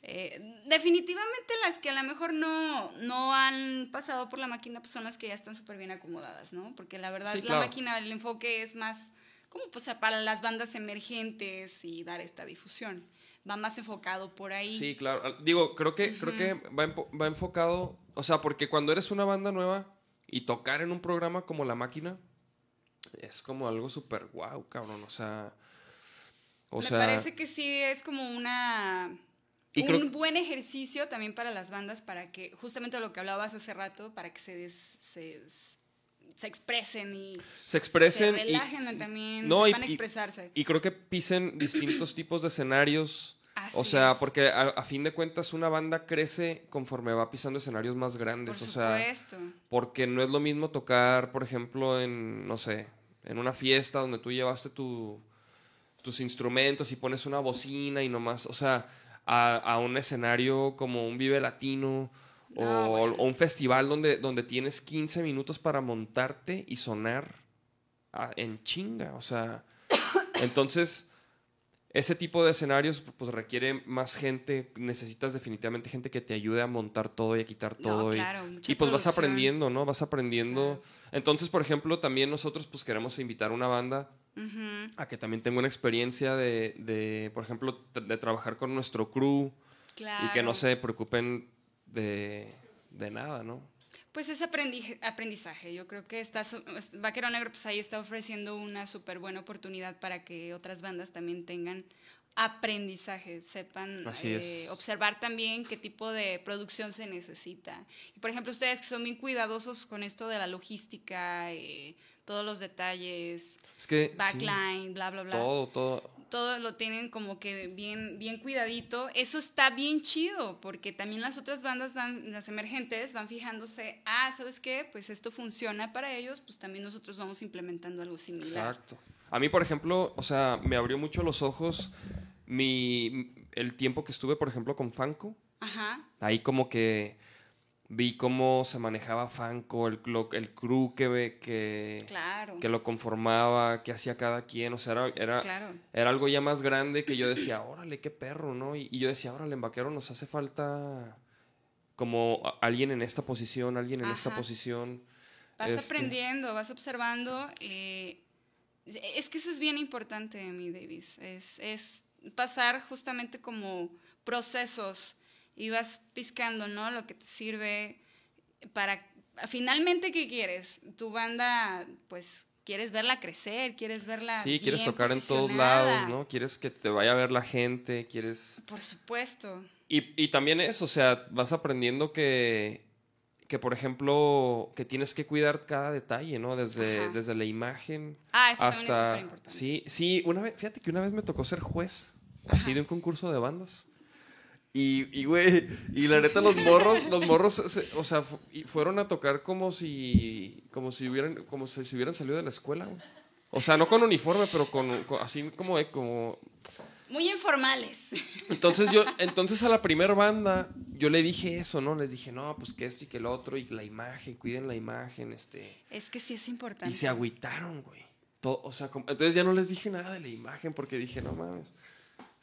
Eh, definitivamente las que a lo mejor no, no han pasado por la máquina pues son las que ya están súper bien acomodadas, ¿no? Porque la verdad Sí, es claro. la máquina, el enfoque es más como pues para las bandas emergentes y dar esta difusión. Va más enfocado por ahí. Sí, claro. Digo, creo que, creo que va, va enfocado. O sea, porque cuando eres una banda nueva y tocar en un programa como La Máquina, es como algo súper guau, cabrón. O sea. O Me sea. parece que sí es como una Y un creo- buen ejercicio también para las bandas para que justamente lo que hablabas hace rato para que se des- se, se expresen y se expresen. se y- relajen también no, y- sepan y- expresarse Y creo que pisen distintos tipos de escenarios. O sea, es. porque a, a fin de cuentas una banda crece conforme va pisando escenarios más por grandes. o sea, supuesto porque no es lo mismo tocar, por ejemplo, en, no sé, en una fiesta donde tú llevaste tu, tus instrumentos y pones una bocina y nomás, o sea, a, a un escenario como un Vive Latino o, bueno. o un festival donde, donde tienes 15 minutos para montarte y sonar a- en chinga, o sea, entonces... Ese tipo de escenarios pues requiere más gente, necesitas definitivamente gente que te ayude a montar todo y a quitar No, todo. y- claro, mucha y, pues vas aprendiendo, ¿no? Vas aprendiendo. Entonces, por ejemplo, también nosotros pues queremos invitar a una banda a que también tenga una experiencia de, de, por ejemplo, de trabajar con nuestro crew claro y que no se preocupen de, de nada, ¿no? Pues es aprendi- aprendizaje. Yo creo que está, Vaquero Negro pues ahí está ofreciendo una súper buena oportunidad para que otras bandas también tengan aprendizaje, sepan Así eh, observar también qué tipo de producción se necesita. Y por ejemplo, ustedes que son bien cuidadosos con esto de la logística, eh, todos los detalles, Es que... sí, backline, bla, bla, bla todo, todo. Todo lo tienen como que bien, bien cuidadito. Eso está bien chido, porque también las otras bandas van, las emergentes, van fijándose, ah, ¿sabes qué? Pues esto funciona para ellos, pues también nosotros vamos implementando algo similar. Exacto. A mí, por ejemplo, o sea, me abrió mucho los ojos mi, el tiempo que estuve, por ejemplo, con Fanco. Ajá. Ahí como que vi cómo se manejaba Fanco, el, lo- el crew que, que, Claro. que lo conformaba, que hacía cada quien, o sea, era, era, Claro. era algo ya más grande que yo decía, órale, qué perro, ¿no? Y, y yo decía, órale, en vaquero nos hace falta como alguien en esta posición, alguien en esta posición. Vas Este, aprendiendo, vas observando. eh, es que eso es bien importante, mi Davis. Es, es pasar justamente como procesos y vas piscando, ¿no? Lo que te sirve para... Finalmente, ¿qué quieres? Tu banda, pues, quieres verla crecer, quieres verla... Sí, quieres tocar en todos lados, ¿no? Quieres que te vaya a ver la gente, quieres... Por supuesto. Y, y también eso, o sea, vas aprendiendo que, que, por ejemplo, que tienes que cuidar cada detalle, ¿no? Desde, Ajá. desde la imagen Ah, eso es hasta... superimportante. Sí, sí, una vez, fíjate que una vez me tocó ser juez, así de un concurso de bandas. Y, y, güey, y la neta los morros, los morros, se- o sea, fu- y fueron a tocar como si, como si hubieran, como si se hubieran salido de la escuela, güey. O sea, no con uniforme, pero con, con- así como, de- como, Muy informales. entonces yo, entonces a la primer banda, yo le dije eso, ¿no? Les dije, no, pues que esto y que lo otro, y la imagen, cuiden la imagen, este. Es que sí es importante. Y se agüitaron, güey. To- O sea, como- entonces ya no les dije nada de la imagen porque dije, no mames.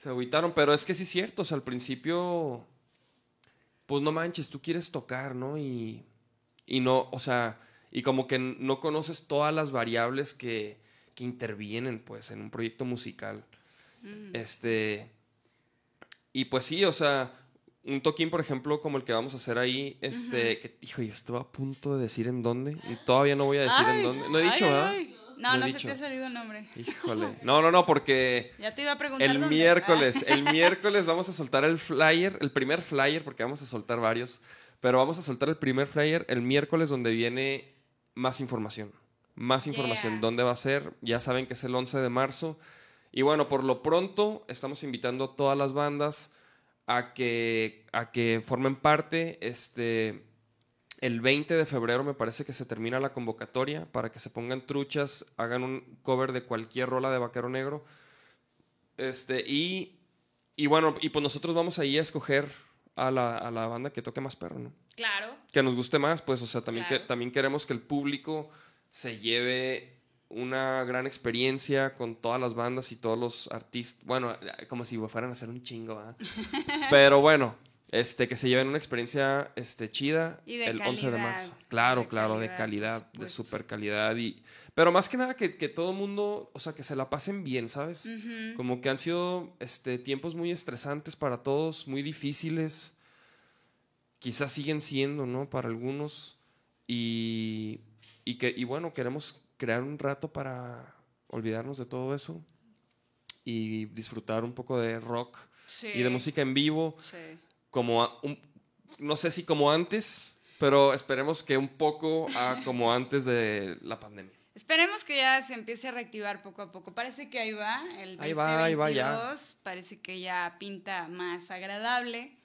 Se agüitaron, pero es que sí es cierto, o sea, al principio, pues no manches, tú quieres tocar, ¿no? Y, y no, o sea, y como que no conoces todas las variables que, que intervienen, pues, en un proyecto musical. Mm. Este, y pues sí, o sea, un toquín, por ejemplo, como el que vamos a hacer ahí, este, que, hijo, yo estaba a punto de decir en dónde, y todavía no voy a decir en dónde. No he ay, dicho, ¿verdad? ay. No No, se te ha salido el nombre. Híjole. No, no, no, porque Ya te iba a preguntar el dónde. miércoles, Ah. el miércoles vamos a soltar el flyer, el primer flyer, porque vamos a soltar varios, pero vamos a soltar el primer flyer el miércoles donde viene más información. Más información. Yeah. ¿Dónde va a ser? Ya saben que es el 11 de marzo. Y bueno, por lo pronto estamos invitando a todas las bandas a que, a que formen parte. Este, el 20 de febrero me parece que se termina la convocatoria para que se pongan truchas, hagan un cover de cualquier rola de Vaquero Negro. Este, y, y bueno, y pues nosotros vamos ahí a escoger a la, a la banda que toque más perro, ¿no? Claro. Que nos guste más, pues, o sea, también, Claro. que, también queremos que el público se lleve una gran experiencia con todas las bandas y todos los artistas. Bueno, como si fueran a hacer un chingo, ¿verdad? Pero bueno, este, que se lleven una experiencia este, chida Y de el 11 de calidad, marzo. Claro, de claro, de calidad, calidad, de super calidad. Y, pero más que nada que, que todo el mundo, o sea, que se la pasen bien, ¿sabes? Como que han sido este, tiempos muy estresantes para todos, muy difíciles. Quizás siguen siendo, ¿no? Para algunos. Y, y, que, y bueno, queremos crear un rato para olvidarnos de todo eso y disfrutar un poco de rock Sí. y de música en vivo, Sí. Como a- un- no sé si como antes, pero esperemos que un poco a como antes de la pandemia. Esperemos que ya se empiece a reactivar poco a poco. Parece que ahí va, el 2022. Ahí va, ahí va ya. Parece que ya pinta más agradable.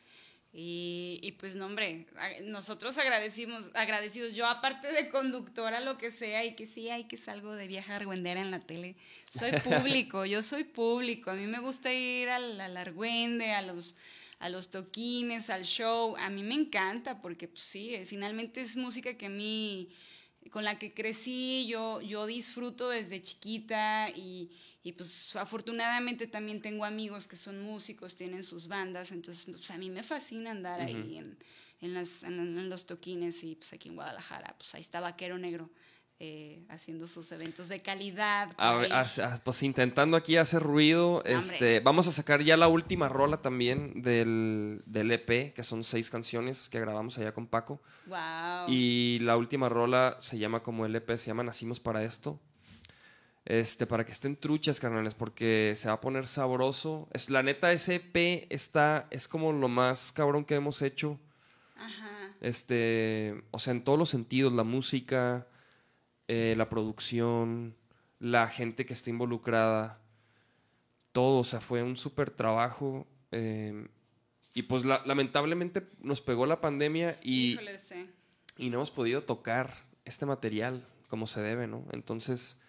Y, y pues no, hombre, nosotros agradecimos, agradecidos. Yo, aparte de conductora, lo que sea, y que sí hay que salgo de vieja argüendera en la tele, soy público, yo soy público. A mí me gusta ir al, al argüende, a los, a los toquines, al show. A mí me encanta porque, pues sí, finalmente es música que a mí con la que crecí, yo, yo disfruto desde chiquita y, y, pues afortunadamente también tengo amigos que son músicos, tienen sus bandas, entonces pues, a mí me fascina andar ahí en, en, las, en, en los toquines y pues aquí en Guadalajara, pues ahí está Vaquero Negro eh, haciendo sus eventos de calidad. A pues intentando aquí hacer ruido, este, vamos a sacar ya la última rola también del, del EP, que son seis canciones que grabamos allá con Paco. Wow. Y la última rola se llama como el EP, se llama Nacimos para esto. Este, para que estén truchas, carnales, porque se va a poner sabroso. Es, la neta, ese EP está, es como lo más cabrón que hemos hecho. Ajá. Este, o sea, en todos los sentidos, la música, eh, la producción, la gente que está involucrada, todo, o sea, fue un súper trabajo. eh, y pues la- lamentablemente nos pegó la pandemia y, Híjole, sí. y no hemos podido tocar este material como se debe, ¿no? Entonces,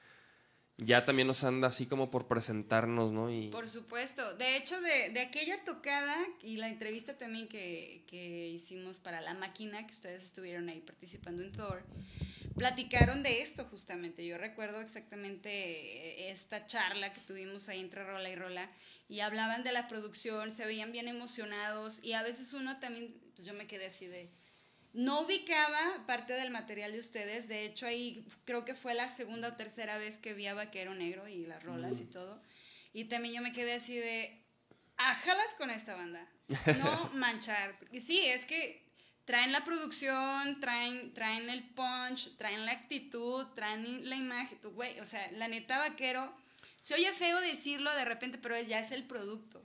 ya también nos anda así como por presentarnos, ¿no? Y Por supuesto. De hecho, de, de aquella tocada y la entrevista también que, que hicimos para La Máquina, que ustedes estuvieron ahí participando en Thor, platicaron de esto justamente. Yo recuerdo exactamente eh, esta charla que tuvimos ahí entre Rola y Rola y hablaban de la producción, se veían bien emocionados y a veces uno también, pues yo me quedé así de... No ubicaba parte del material de ustedes, de hecho ahí creo que fue la segunda o tercera vez que vi a Vaquero Negro y las rolas y todo. Y también yo me quedé así de, ájalas con esta banda. No manchar. Porque sí, es que traen la producción, traen, traen el punch, traen la actitud, traen la imagen. Güey, o sea, la neta vaquero, se oye feo decirlo de repente, pero ya es el producto.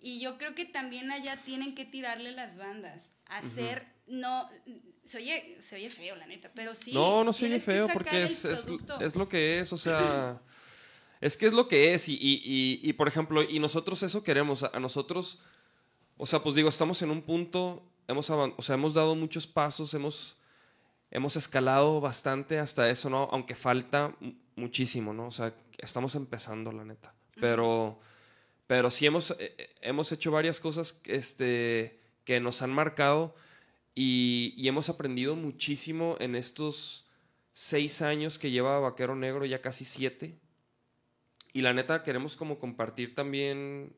Y yo creo que también allá tienen que tirarle las bandas, hacer, no, se oye, se oye feo la neta, pero sí. no, no se oye feo porque es, es, es lo que es, o sea, es que es lo que es y, y, y, y, por ejemplo, y nosotros eso queremos, a nosotros, o sea, pues digo, estamos en un punto, hemos, o sea, hemos dado muchos pasos, hemos, hemos escalado bastante hasta eso, ¿no? Aunque falta mu- muchísimo, ¿no? O sea, estamos empezando, la neta, pero, pero sí hemos, eh, eh, hemos hecho varias cosas este, que nos han marcado y, y hemos aprendido muchísimo en estos seis años que lleva Vaquero Negro, ya casi siete. Y la neta queremos como compartir también,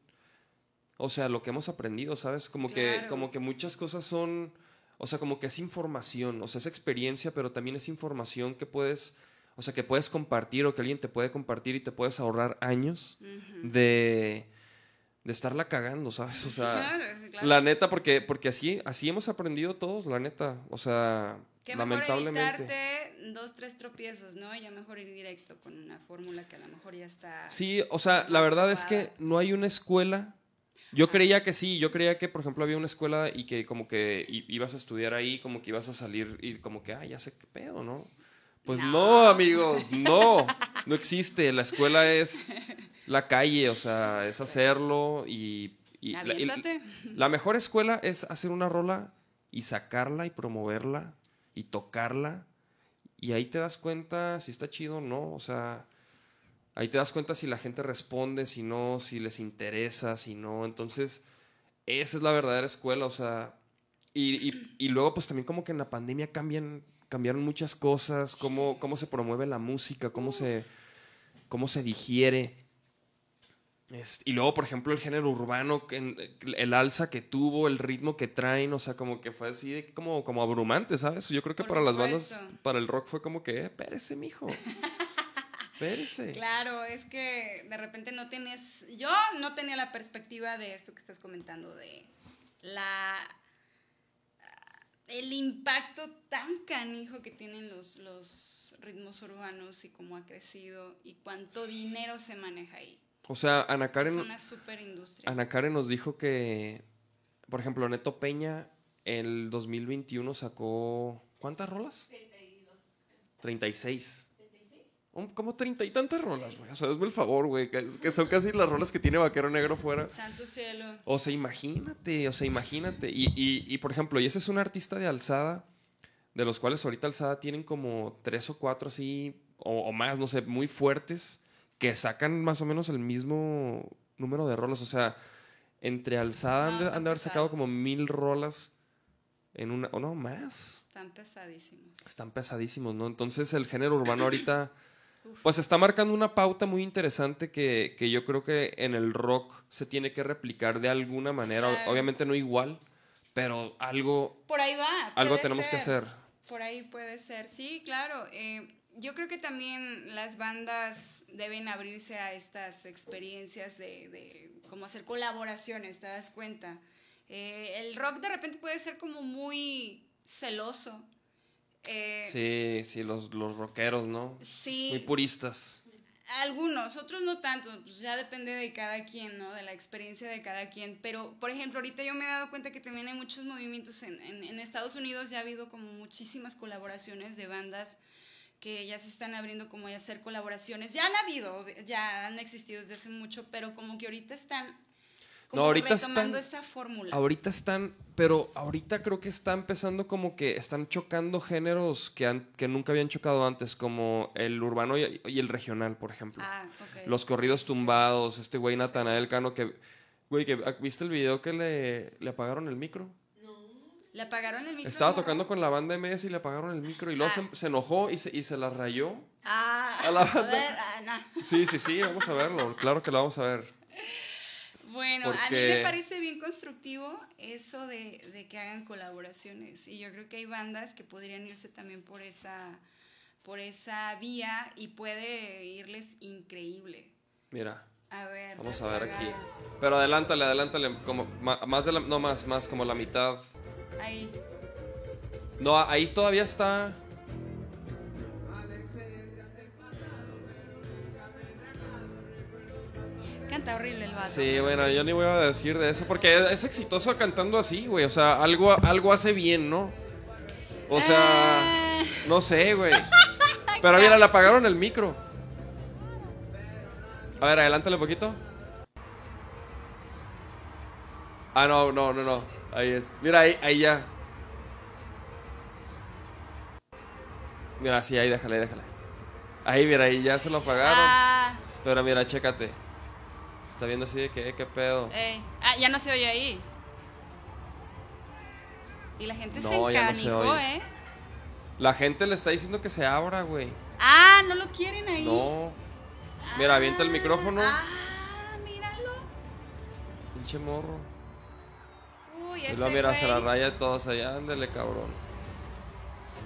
o sea, lo que hemos aprendido, ¿sabes? Como, que, como que muchas cosas son, o sea, como que es información, o sea, es experiencia, pero también es información que puedes, o sea, que puedes compartir o que alguien te puede compartir y te puedes ahorrar años de, de estarla cagando, ¿sabes? O sea, Claro, claro. la neta, porque, porque así, así hemos aprendido todos, la neta. O sea, Que lamentablemente. dos, tres tropiezos, ¿no? Y ya mejor ir directo con una fórmula que a lo mejor ya está. Sí, o sea, la verdad es que no hay una escuela. Yo creía que sí, yo creía que, por ejemplo, había una escuela y que como que ibas a estudiar ahí, como que ibas a salir y como que, ah, ya sé qué pedo, ¿no? Pues no, No. amigos, no, no existe. La escuela es la calle, o sea, es hacerlo y... y la- y- Aviéntate. La mejor escuela es hacer una rola y sacarla y promoverla y tocarla. Y ahí te das cuenta si está chido o no. O sea, ahí te das cuenta si la gente responde, si no, si les interesa, si no. Entonces, esa es la verdadera escuela. O sea, y, y- y luego pues también como que en la pandemia cambian, cambiaron muchas cosas, cómo, cómo se promueve la música, cómo se, cómo se digiere. Es- y luego, por ejemplo, el género urbano, el alza que tuvo, el ritmo que traen, o sea, como que fue así de como, como abrumante, ¿sabes? Yo creo que Por para las bandas, para el rock fue como que, eh, espérese, mijo. Claro, es que de repente no tienes. Yo no tenía la perspectiva de esto que estás comentando, de la. El impacto tan canijo que tienen los, los ritmos urbanos y cómo ha crecido y cuánto dinero se maneja ahí. O sea, Ana Es Karen, una super industria. Ana Karen nos dijo que, por ejemplo, Neto Peña, el 2021 sacó, ¿cuántas rolas? 36. Como treinta y tantas rolas, güey. O sea, hazme el favor, güey. Que, son casi las rolas que tiene Vaquero Negro fuera. Santo cielo. O sea, imagínate, o sea, imagínate. Y, y, y, por ejemplo, y ese es un artista de alzada, de los cuales ahorita alzada tienen como tres o cuatro así, o, o más, no sé, muy fuertes, que sacan más o menos el mismo número de rolas. O sea, entre alzada No, han, de, están han de haber sacado como mil rolas en una, o no, más. Están pesadísimos. Están pesadísimos, ¿no? Entonces el género urbano ahorita, pues está marcando una pauta muy interesante que, que yo creo que en el rock se tiene que replicar de alguna manera. Claro. Obviamente no igual, pero algo, Por ahí va. algo tenemos que hacer. Por ahí puede ser, sí, claro. eh, yo creo que también las bandas deben abrirse a estas experiencias de, de cómo hacer colaboraciones, ¿te das cuenta? Eh, el rock de repente puede ser como muy celoso. Eh, Sí, sí, los, los rockeros, ¿no? sí, Muy puristas. algunos, otros no tanto, pues ya depende de cada quien, ¿no? De la experiencia de cada quien. Pero, por ejemplo, ahorita yo me he dado cuenta que también hay muchos movimientos en, en- en Estados Unidos, ya ha habido como muchísimas colaboraciones de bandas que ya se están abriendo como a hacer colaboraciones. Ya han habido, ya han existido desde hace mucho, pero como que ahorita están como No, ahorita retomando están- esa fórmula. Ahorita están, pero ahorita creo que está empezando como que están chocando géneros que, han- que nunca habían chocado antes, como el urbano y, y el regional, por ejemplo. Ah, ok. Los corridos tumbados, este güey Natanael Cano que... Güey, que, ¿viste el video que le, le apagaron el micro? ¿Le apagaron el micro? Estaba tocando con la banda MS y le apagaron el micro y luego Ah. se, se enojó y se, y se la rayó. Ah, a la a banda. ver, ah, no. Sí, sí, sí, vamos a verlo. Claro que lo vamos a ver. Bueno, a mí me parece bien constructivo eso de, de que hagan colaboraciones. Y yo creo que hay bandas que podrían irse también por esa, por esa vía y puede irles increíble. Mira, A ver. vamos a ver aquí. Pero adelántale, adelántale, como más de la, no más, más como la mitad. Ahí. No, ahí todavía está. Canta horrible el vato. Sí, bueno, yo ni voy a decir de eso porque es exitoso cantando así, güey. O sea, algo, algo hace bien, ¿no? O sea, Ah. no sé, güey. Pero mira, le apagaron el micro. A ver, adelántale un poquito. Ah, no, no, no, no. Ahí es. Mira, ahí, ahí ya. Mira, sí, ahí déjale, déjale. Ahí, mira, ahí ya se lo apagaron. Ah, Pero mira, chécate. Está viendo así de que, qué pedo. ey. Ah, ya no se oye ahí. Y la gente se No, no se encanijó, oye. ¿eh? La gente le está diciendo que se abra, güey. Ah, no lo quieren ahí. No. Mira, avienta el Ah, micrófono. Ah, míralo. Pinche morro. Uy, Y ese luego mira, se la raya de todos allá. Ándale, cabrón.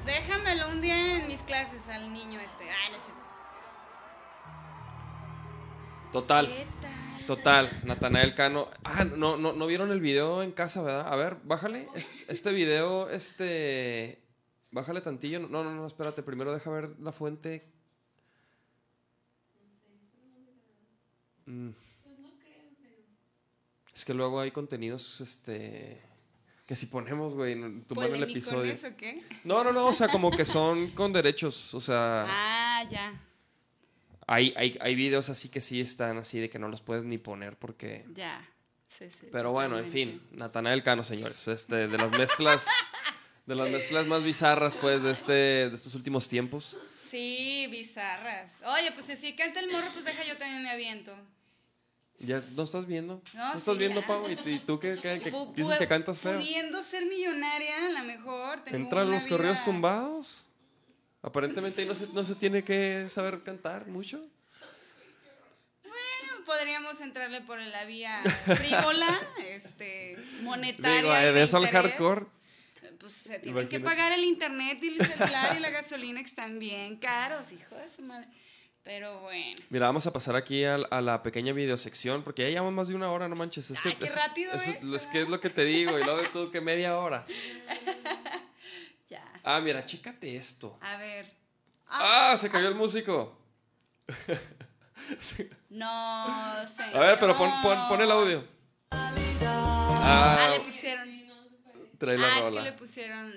Déjamelo un día en mis clases al niño este. Ah, no sé. Total. ¿Qué tal? Total, Natanael Cano. Ah, no, no, no vieron el video en casa, ¿verdad? A ver, bájale. Es- Este video, este. Bájale tantillo. No, no, no, espérate. Primero deja ver la fuente. Mm. Es que luego hay contenidos, este. Que si ponemos, güey, tumban el episodio. ¿Polemicones o qué? No, no, no, o sea, como que son con derechos. O sea, Ah, ya. Hay, hay, hay videos así que sí están así de que no los puedes ni poner porque. Ya. Sí, sí, Pero bueno, en fin, Natanael Cano, señores. Este, de las mezclas. De las mezclas más bizarras, pues, de este, de estos últimos tiempos. Sí, bizarras. Oye, pues si canta el morro, pues deja yo también me aviento. ¿Ya no estás viendo? No, estás sí, viendo. Pau? ¿Y, y tú qué, qué- dices que cantas feo? Pudiendo ser millonaria, a lo mejor. tengo ¿Entran los correos vida- tumbados? Aparentemente no se, no se tiene que saber cantar mucho. Bueno, podríamos entrarle por la vía frívola, este, monetaria. Digo, y de eso al hardcore. Pues se tienen que Imagínate. pagar el internet y el celular y la gasolina que están bien caros, hijo de su madre. Pero bueno. Mira, vamos a pasar aquí a, a la pequeña videosección, porque ya llevamos más de una hora, no manches. Es Ay, que, qué es, rápido eso- es, es que es lo que te digo, y luego tú que media hora. Ah, mira, chécate esto. A ver. ¡Ah! Se cayó el músico. No sé. A ver, pero pon, pon, pon el audio. Ah, Ah, le pusieron. trae la ah, es rola. que le pusieron.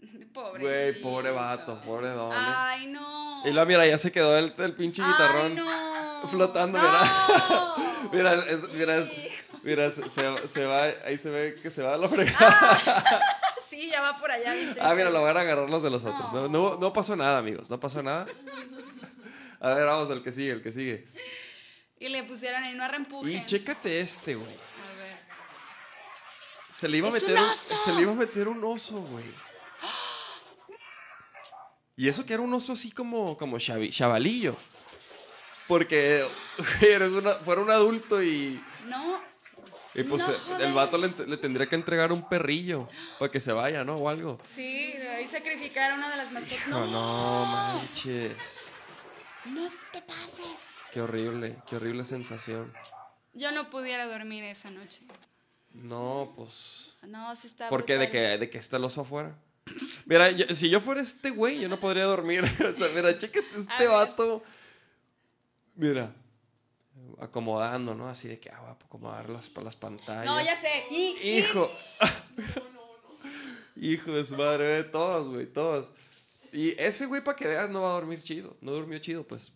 Pobre. Güey, pobre vato, pobre don. eh. Ay, no. Y luego, mira, ya se quedó el, el pinche guitarrón Ay, no. flotando, No. mira. Mira, es- mira, es- mira, se, se- se va, ahí se ve que se va a la fregada. Sí, ya va por allá. ¿viste? Ah, mira, lo van a agarrar los de los otros. No, no, no pasó nada, amigos, no pasó nada. A ver, vamos, el que sigue, el que sigue. Y le pusieron ahí, no reempuje. Y chécate este, güey. A ver. Se le iba a ¡Es un meter un, oso! se le iba a meter un oso, güey. Y eso que era un oso así como, como chavi- chavalillo. Porque eres una, fuera un adulto y, No. Y pues No eh, el vato le, le tendría que entregar un perrillo para que se vaya, ¿no? O algo. Sí, ahí sacrificaron una de las mascotas. No, No, manches. no te pases. Qué horrible, qué horrible sensación. Yo no pudiera dormir esa noche. No, pues. No, sí está ¿Por qué? ¿De que, de que está el oso afuera? Mira, yo- si yo fuera este güey, yo no podría dormir. o sea, mira, chécate A este vato. Mira, acomodando, ¿no? Así de que, ah, voy a acomodar las, las pantallas. No, ya sé. Y, y- Hijo. Hijo de su madre, ve, todas, güey, todas. Y ese güey, para que veas, no va a dormir chido. No durmió chido, pues.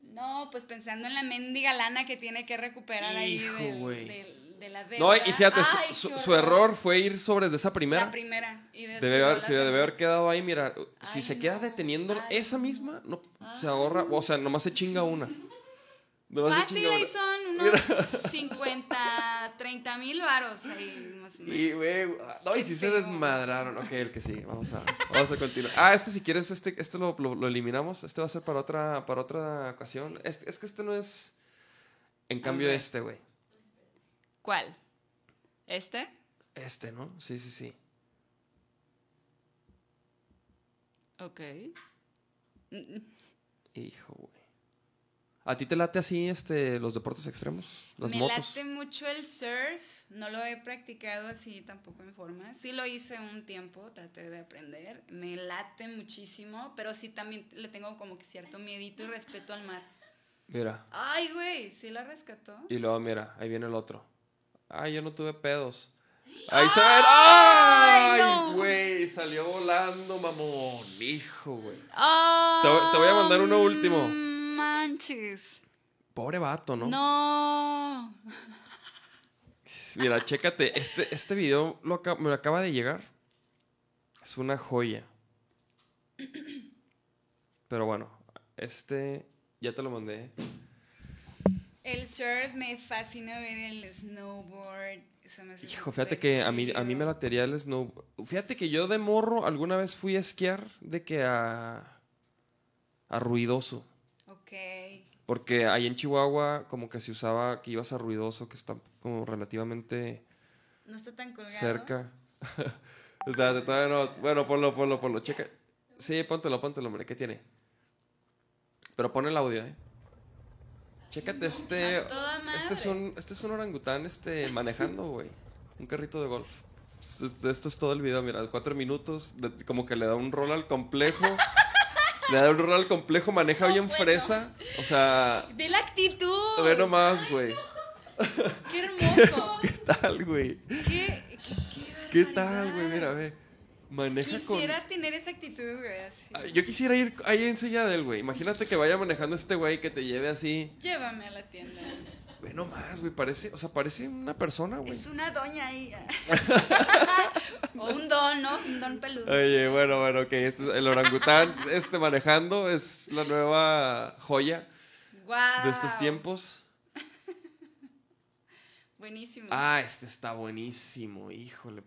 No, pues pensando en la mendiga lana que tiene que recuperar ahí Hijo, del, güey. del- de la deuda. No, y fíjate, su- Ay, su, qué su error fue ir sobre desde esa primera. La primera. Y Debe haber, sí, debe haber quedado ahí, mira, si se queda no. deteniendo Ay. esa misma, no, se ahorra, o sea, nomás se chinga una. Fácil, ahí son unos Mira. 50, 30 mil varos ahí más o menos. Y, güey, no, y si se desmadraron. Ok, el que sí, vamos a, vamos a continuar. Ah, este si quieres, este, este lo, lo- lo eliminamos. Este va a ser para otra, para otra ocasión. Este- es que este no es, en cambio este, güey. ¿Cuál? ¿Este? Este, ¿no? Sí, sí, sí. Ok. Hijo, güey. ¿A ti te late así este, los deportes extremos? Las Me motos. late mucho el surf. No lo he practicado así tampoco en forma. Sí lo hice un tiempo, traté de aprender. Me late muchísimo, pero sí también le tengo como que cierto miedito y respeto al mar. Mira. Ay, güey, sí la rescató. Y luego, mira, ahí viene el otro. Ay, yo no tuve pedos. Ahí se ven. ¡Ay, no! güey! Salió volando, mamón. Hijo, güey. Ah, Te te voy a mandar uno último. Manches. Pobre vato, ¿no? No. Mira, chécate. Este, este video lo me lo acaba de llegar. Es una joya. Pero bueno, este ya te lo mandé. El surf me fascina ver el snowboard. Se me hace Hijo, fíjate que a mí, a mí me latería el snow. Fíjate que yo de morro alguna vez fui a esquiar de que a. a ruidoso. Ok. Porque ahí en Chihuahua, como que se usaba que ibas a ruidoso, que está como relativamente No está tan colgado. cerca. Espérate, todavía no. Bueno, ponlo, ponlo, ponlo. Checa. Sí, póntelo, póntelo, hombre. ¿Qué tiene? Pero pon el audio, eh. Chécate este. A toda Este es un, este es un orangután este, manejando, güey. Un carrito de golf. Esto, esto es todo el video, mira, cuatro minutos. de- como que le da un rol al complejo. le da un rol al complejo, maneja No, bien bueno. fresa. O sea, De la actitud. ve nomás, güey. Qué hermoso. ¿Qué tal, güey? qué, qué, qué, ¿Qué tal, güey? Mira, ve. Maneja con. Quisiera tener esa actitud, güey, así. Yo quisiera ir ahí enseguida de él, güey. Imagínate que vaya manejando este güey que te lleve así. Llévame a la tienda. Ve nomás, güey. Parece, o sea, parece una persona, güey. Es una doña ahí. o un don, ¿no? Un don peludo. Oye, bueno, bueno, ok. Este es el orangután este manejando es la nueva joya de estos tiempos. Buenísimo. Ah, este está buenísimo, híjole.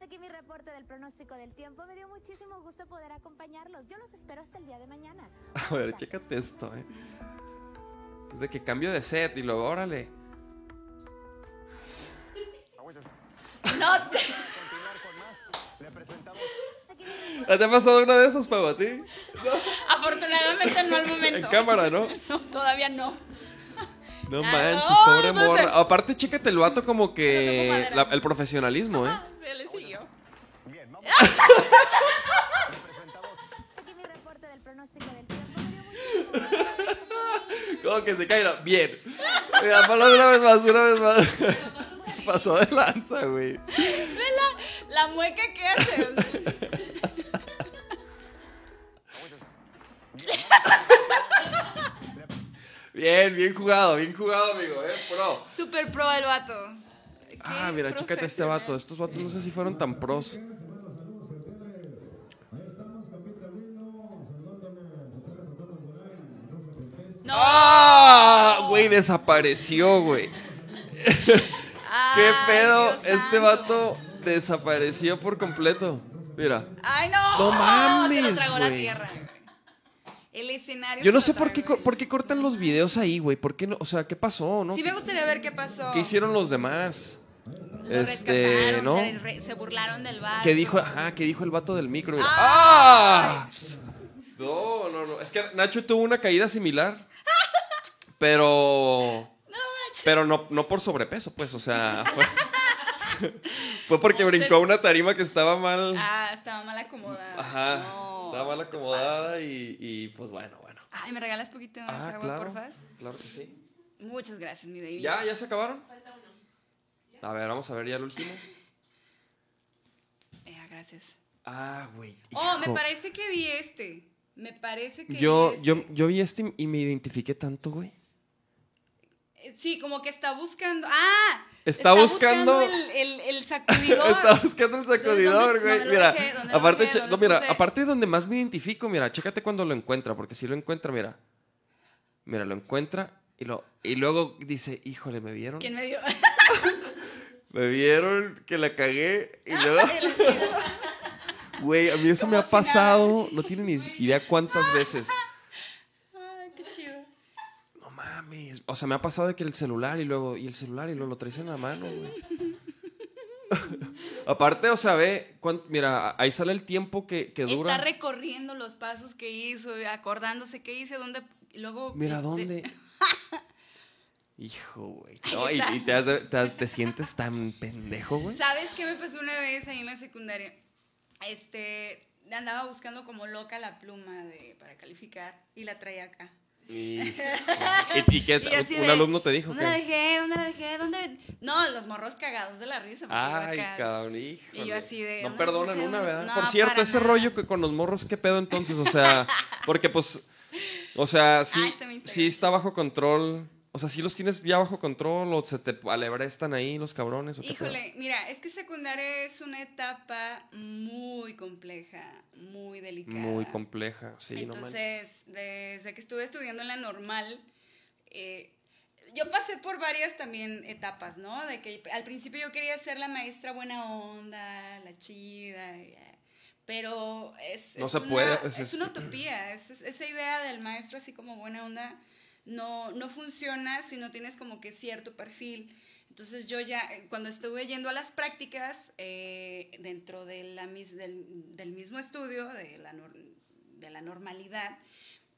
Aquí mi reporte del pronóstico del tiempo. Me dio muchísimo gusto poder acompañarlos. Yo los espero hasta el día de mañana. A ver, chécate esto, eh. Es de que cambio de set y luego, órale. No te- ¿Te ha pasado una de esas, Pau, a ti? Afortunadamente no al momento. En cámara, ¿no? No, todavía no. No Ah, manches, oh, pobre espérate. morra. Aparte, chécate el vato como que... la- el profesionalismo, ¿eh? Se le siguió. Aquí mi reporte del pronóstico del tiempo. Como que se cae. no, Bien. Mira, ponlo una vez más, una vez más. Se pasó de lanza, güey. Ve la, la mueca que hace. Bien, bien jugado, bien jugado, amigo, eh, pro. Super pro el vato. Ah, mira, chécate este vato. Estos vatos no sé si fueron tan pros. No. ¡Ah! Güey, desapareció, güey. ¿Qué pedo? Dios Este santo. vato desapareció por completo. Mira. Ay, no. No Se mames, lo tragó la güey. tierra. güey. El escenario. Yo no sé por qué, por qué cortan los videos ahí, güey. ¿Por qué no? O sea, ¿qué pasó, no? Sí me gustaría ver qué pasó. ¿Qué hicieron los demás? Lo Este, ¿no? se, re- se burlaron del bar. ¿Qué dijo? Ajá, ¿qué dijo el vato del micro? ¡Ah! ¡Ah! No, no, no. Es que Nacho tuvo una caída similar. Pero. Pero no, no por sobrepeso, pues. O sea, fue, fue porque brincó a una tarima que estaba mal. Ah, estaba mal acomodada. Ajá. No, estaba mal ¿qué acomodada y, y, pues bueno, bueno. Ay, ¿me regalas poquito más Ah, agua, claro. porfas? Claro que sí. Muchas gracias, mi David. ¿Ya? ¿Ya se acabaron? A ver, vamos a ver ya el último. Eh, gracias. Ah, güey. Oh, me parece que vi este. Me parece que Yo, yo, yo vi este y me identifiqué tanto, güey. Sí, como que está buscando. ¡Ah! Está buscando- el, el, el sacudidor. Está buscando el sacudidor, ¿Dónde- güey. Mira, aparte, no, mira, puse? aparte de donde más me identifico, mira, chécate cuando lo encuentra, porque si lo encuentra, mira. Mira, lo encuentra y, lo, y luego dice, híjole, ¿me vieron? ¿Quién me vio? Me vieron que la cagué y luego... Güey, a mí eso me ha si nada. pasado, no tienen ni idea cuántas veces. Ay, qué chido. No mames. O sea, me ha pasado de que el celular y luego, y el celular y luego lo traes en la mano, güey. Aparte, o sea, ve, mira, ahí sale el tiempo que, que dura. Está recorriendo los pasos que hizo, acordándose qué hice, dónde. Luego. Mira, de- ¿dónde? Hijo, güey. No, y, está. y te, has de- te has- te sientes tan pendejo, güey. ¿Sabes qué me pasó una vez ahí en la secundaria? Este. Andaba buscando como loca la pluma de, para calificar y la traía acá. Y, qué- un de, alumno te dijo ¿Dónde la dejé? ¿Dónde la dejé? ¿Dónde? No, los morros cagados de la risa. Ay, cabrón, híjole. Y yo así de, No ¿dónde perdonan una, ¿verdad? No, Por cierto, ese nada. rollo que con los morros, ¿qué pedo entonces? O sea, porque pues. O sea, sí, Ah, sí está bajo control. O sea, sí los tienes ya bajo control o se te alebrestan ahí los cabrones. ¿o qué pedo? Híjole, mira, es que secundaria es una etapa muy compleja, muy delicada. Muy compleja, sí, no. Entonces, desde que estuve estudiando en la normal, eh, yo pasé por varias también etapas, ¿no? De que al principio yo quería ser la maestra buena onda, la chida, pero es, No es se una, puede, Es, es- una utopía, es- es- esa idea del maestro así como buena onda no, no funciona si no tienes como que cierto perfil. Entonces yo ya, eh, cuando estuve yendo a las prácticas, eh, dentro del, del mismo estudio, de la, de la normalidad,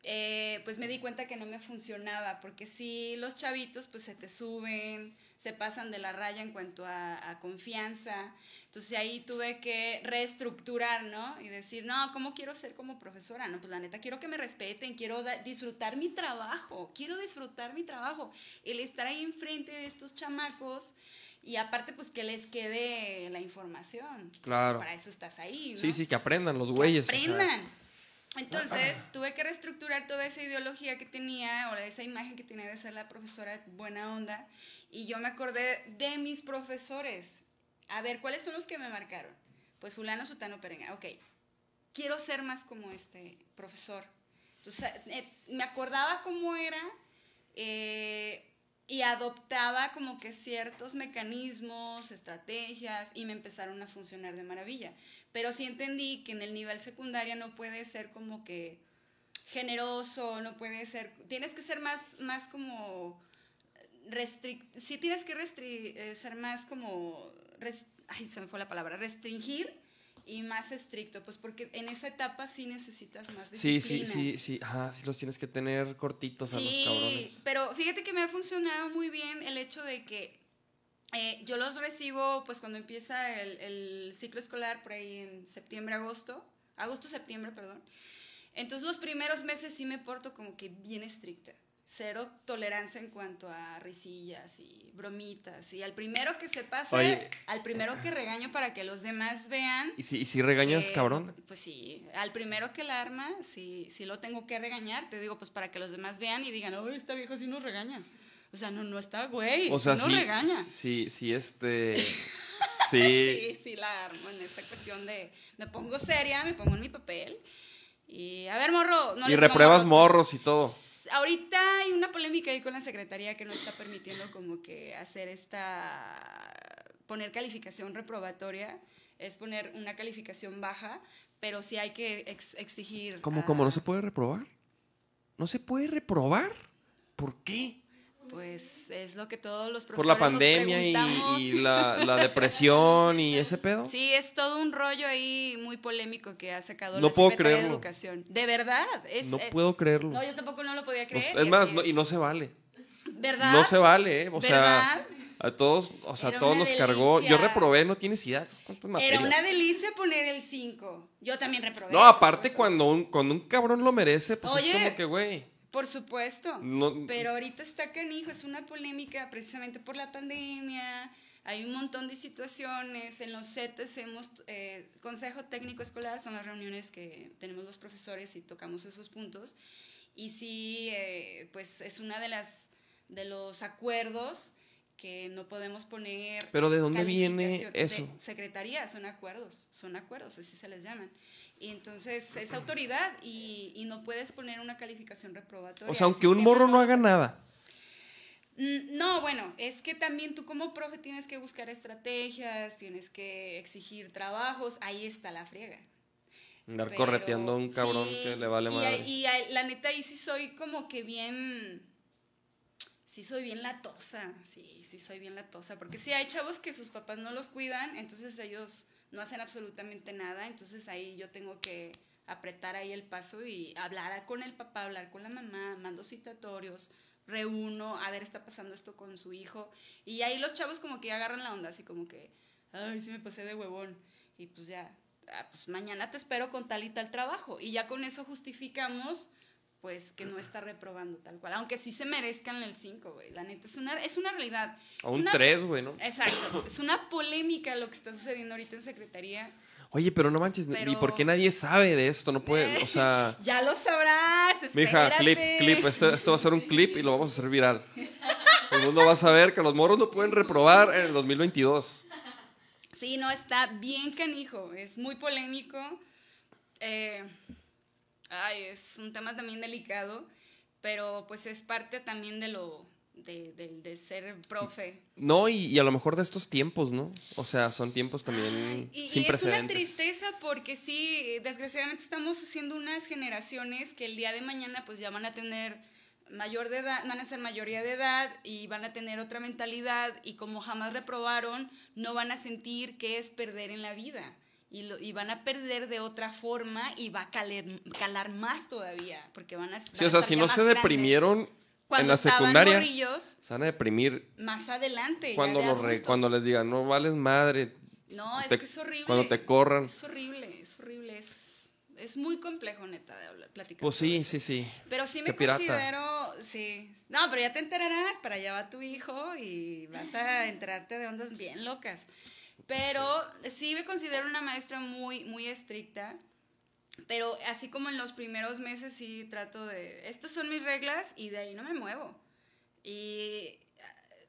eh, pues me di cuenta que no me funcionaba, porque si los chavitos pues se te suben, se pasan de la raya en cuanto a, a confianza, entonces ahí tuve que reestructurar, ¿no? Y decir, no, ¿cómo quiero ser como profesora? No, pues la neta, quiero que me respeten, quiero disfrutar mi trabajo, quiero disfrutar mi trabajo, el estar ahí enfrente de estos chamacos. Y aparte, pues que les quede la información. O sea, Claro. para eso estás ahí. ¿no? Sí, sí, que aprendan los güeyes. o sea. aprendan. Entonces tuve que reestructurar toda esa ideología que tenía, o esa imagen que tenía de ser la profesora buena onda, y yo me acordé de mis profesores. A ver, ¿cuáles son los que me marcaron? Pues fulano, sutano, perenga. Ok, quiero ser más como este profesor. Entonces, eh, me acordaba cómo era eh, y adoptaba como que ciertos mecanismos, estrategias y me empezaron a funcionar de maravilla. Pero sí entendí que en el nivel secundaria no puede ser como que generoso, no puede ser, tienes que ser más, más como restric, sí tienes que restri- eh, ser más como, ay, se me fue la palabra, restringir y más estricto, pues porque en esa etapa sí necesitas más Sí, disciplina. sí, sí, sí. Ajá, sí los tienes que tener cortitos a los Sí, cabrones. pero fíjate que me ha funcionado muy bien el hecho de que eh, yo los recibo pues cuando empieza el, el ciclo escolar por ahí en septiembre, agosto, agosto, septiembre, perdón. Entonces los primeros meses sí me porto como que bien estricta. Cero tolerancia en cuanto a risillas y bromitas. Y al primero que se pase, Oye. al primero que regaño para que los demás vean. ¿Y si, y si regañas, que- cabrón? Pues sí, al primero que la arma, sí, sí lo tengo que regañar, te digo, pues para que los demás vean y digan, oh, esta vieja sí nos regaña. O sea, no, no está güey, O sea, sí sí. regaña. Sí, sí, este. Sí. Sí, sí, la armo en esa cuestión de, me pongo seria, me pongo en mi papel. Y, a ver, morro, no y les repruebas morros, morros y todo. pues, Ahorita hay una polémica ahí con la secretaría que no está permitiendo como que hacer esta, poner calificación reprobatoria, es poner una calificación baja, pero sí hay que ex- exigir. ¿Cómo, a- cómo? ¿No se puede reprobar? ¿No se puede reprobar? ¿Por qué? Pues es lo que todos los Por profesores la nos pandemia y, la, la depresión y ese pedo. Sí, es todo un rollo ahí muy polémico que ha sacado No la puedo Secretaría de creerlo. Educación. De verdad. Es, No eh, puedo creerlo. No, yo tampoco no lo podía creer. es más, no- y no se vale. ¿Verdad? No se vale, ¿eh? O ¿Verdad? sea, a todos, o sea, a todos nos cargó. Yo reprobé, no tienes idea. ¿Cuántas materias? Era una delicia poner el 5. Yo también reprobé. No, por aparte cuando un, cuando un cabrón lo merece, pues es como que, güey. Por supuesto. No- Pero ahorita está canijo, es una polémica precisamente por la pandemia. Hay un montón de situaciones. En los CETES hemos, eh, Consejo Técnico Escolar son las reuniones que tenemos los profesores y tocamos esos puntos. Y sí, eh, pues es una de las, de los acuerdos que no podemos poner. Pero ¿de dónde viene eso? secretaría, son acuerdos, son acuerdos, así se les llaman. Y entonces es autoridad y, y no puedes poner una calificación reprobatoria. O sea, aunque un morro no haga nada. Mm, No, bueno, es que también tú como profe tienes que buscar estrategias, tienes que exigir trabajos, ahí está la friega. Andar Pero- correteando a un cabrón sí, que le vale madre. Y, la neta ahí sí soy como que bien, sí soy bien latosa, sí, sí soy bien latosa, porque sí hay chavos que sus papás no los cuidan, entonces ellos no hacen absolutamente nada, entonces ahí yo tengo que apretar ahí el paso y hablar con el papá, hablar con la mamá, mando citatorios, reúno, a ver, está pasando esto con su hijo, y ahí los chavos como que agarran la onda, así como que, ay, sí me pasé de huevón, y pues ya, ah, pues mañana te espero con tal y tal trabajo, y ya con eso justificamos pues que no está reprobando tal cual, aunque sí se merezcan el 5, güey, la neta, es una, es una realidad. A Es un una- 3, güey, ¿no? Exacto, es una polémica lo que está sucediendo ahorita en Secretaría. Oye, pero no manches, ¿y Pero- por qué nadie sabe de esto? No puede, o sea... Ya lo sabrás, Mija, clip, espérate. clip, esto, esto va a ser un clip y lo vamos a hacer viral. El mundo va a saber que los morros no pueden reprobar en el 2022. Sí, no, está bien canijo, es muy polémico. Eh, ay, es un tema también delicado, pero pues es parte también de lo, de, de- de ser profe. No, y, y a lo mejor de estos tiempos, ¿no? O sea, son tiempos también Y, sin y es una tristeza porque sí, desgraciadamente estamos haciendo unas generaciones que el día de mañana pues ya van a tener mayor de edad, van a ser mayoría de edad y van a tener otra mentalidad y como jamás reprobaron, no van a sentir que es perder en la vida. Y, lo- y van a perder de otra forma y va a caler- calar más todavía, porque van a Sí, o sea, si no se deprimieron en Cuando la estaban secundaria, morrillos, se van a deprimir más adelante. cuando, los re- cuando les digan, no vales madre. No, es que es horrible. Cuando te corran. Es horrible, es horrible, es, es muy complejo, neta, de hablar, platicar. Pues sí, sí, sí. Pero sí Qué me pirata. considero, sí. No, pero ya te enterarás, para allá va tu hijo y vas a enterarte de ondas bien locas. Pero sí me considero una maestra muy, muy estricta. Pero así como en los primeros meses sí trato de, estas son mis reglas y de ahí no me muevo. Y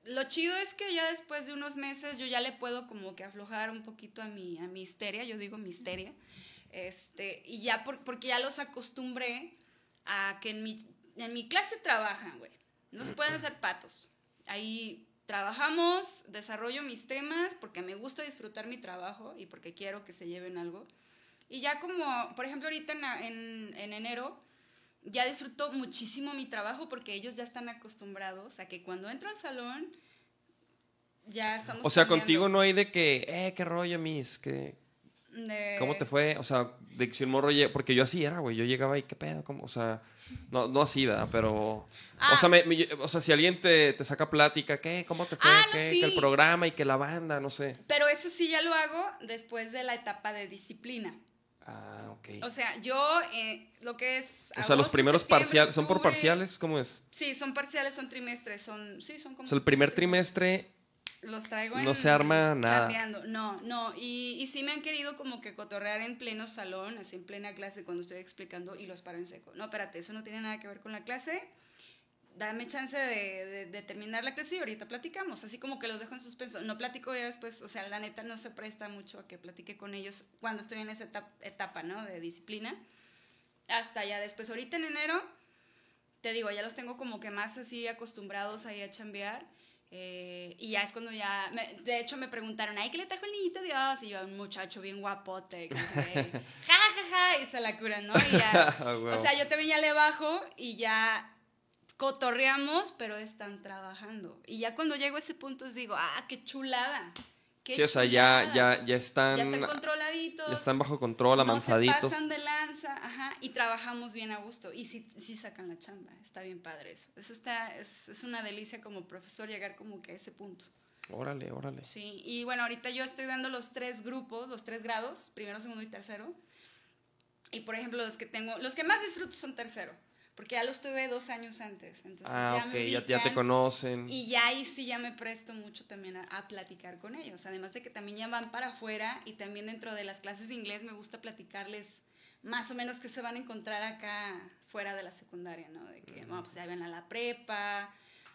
lo chido es que ya después de unos meses yo ya le puedo como que aflojar un poquito a mi, a mi histeria, yo digo mi histeria, este, y ya por- porque ya los acostumbré a que en mi, en mi clase trabajan, güey, no se pueden hacer patos. Ahí trabajamos, desarrollo mis temas porque me gusta disfrutar mi trabajo y porque quiero que se lleven algo. Y ya como, por ejemplo, ahorita en, en, en enero, ya disfruto muchísimo mi trabajo porque ellos ya están acostumbrados a que cuando entro al salón ya estamos O sea, cambiando contigo no hay de que, eh, qué rollo, mis, que, de- ¿cómo te fue? O sea, de que si un morro llega, porque yo así era, güey, yo llegaba y qué pedo, ¿cómo? O sea, no, no así, ¿verdad? Pero, Ah. o, sea, me- me- o sea, si alguien te, te saca plática, ¿qué? ¿Cómo te fue? Ah, no, ¿Qué? sí. Que el programa y que la banda, no sé. Pero eso sí ya lo hago después de la etapa de disciplina. Ah, ok. O sea, yo eh, lo que es... O sea, los primeros parciales, ¿son por parciales? ¿Cómo es? Sí, son parciales, son trimestres, son... Sí, son como... O sea, el primer trimestre, Los traigo no en- se arma nada. No, no. Y, y sí me han querido como que cotorrear en pleno salón, así en plena clase cuando estoy explicando y los paro en seco. No, espérate, eso no tiene nada que ver con la clase. Dame chance de, de- de terminar la clase y ahorita platicamos. Así como que los dejo en suspenso. No platico ya después, o sea, la neta no se presta mucho a que platique con ellos cuando estoy en esa etapa, etapa ¿no? De disciplina. Hasta ya después, ahorita en enero, te digo, ya los tengo como que más así acostumbrados ahí a chambear. Eh, y ya es cuando ya, me- de hecho me preguntaron, ay, ¿qué le trajo el niñito Dios? Y yo, un muchacho bien guapote, que ja, ja, ja, y se la curan, ¿no? Y ya, Ah, o sea, yo también ya le bajo y ya cotorreamos, pero están trabajando. Y ya cuando llego a ese punto, digo, ah, qué chulada. Qué sí, o sea, ya, chulada". ya, ya están, Ya están controladitos. ya están bajo control, No amansaditos. se pasan de lanza, ajá, y trabajamos bien a gusto. Y sí, sí sacan la chamba, está bien padre eso. Eso está, es, es una delicia como profesor llegar como que a ese punto. Órale, órale. Sí, y bueno, ahorita yo estoy dando los tres grupos, los tres grados, primero, segundo y tercero. Y por ejemplo, los que tengo, los que más disfruto son tercero, porque ya los tuve dos años antes. Entonces Ah, ya ok, me ya, ya te conocen. Y ya ahí sí ya me presto mucho también a, a platicar con ellos. Además de que también ya van para afuera y también dentro de las clases de inglés me gusta platicarles más o menos qué se van a encontrar acá fuera de la secundaria, ¿no? De que, bueno, pues ya ven a la prepa,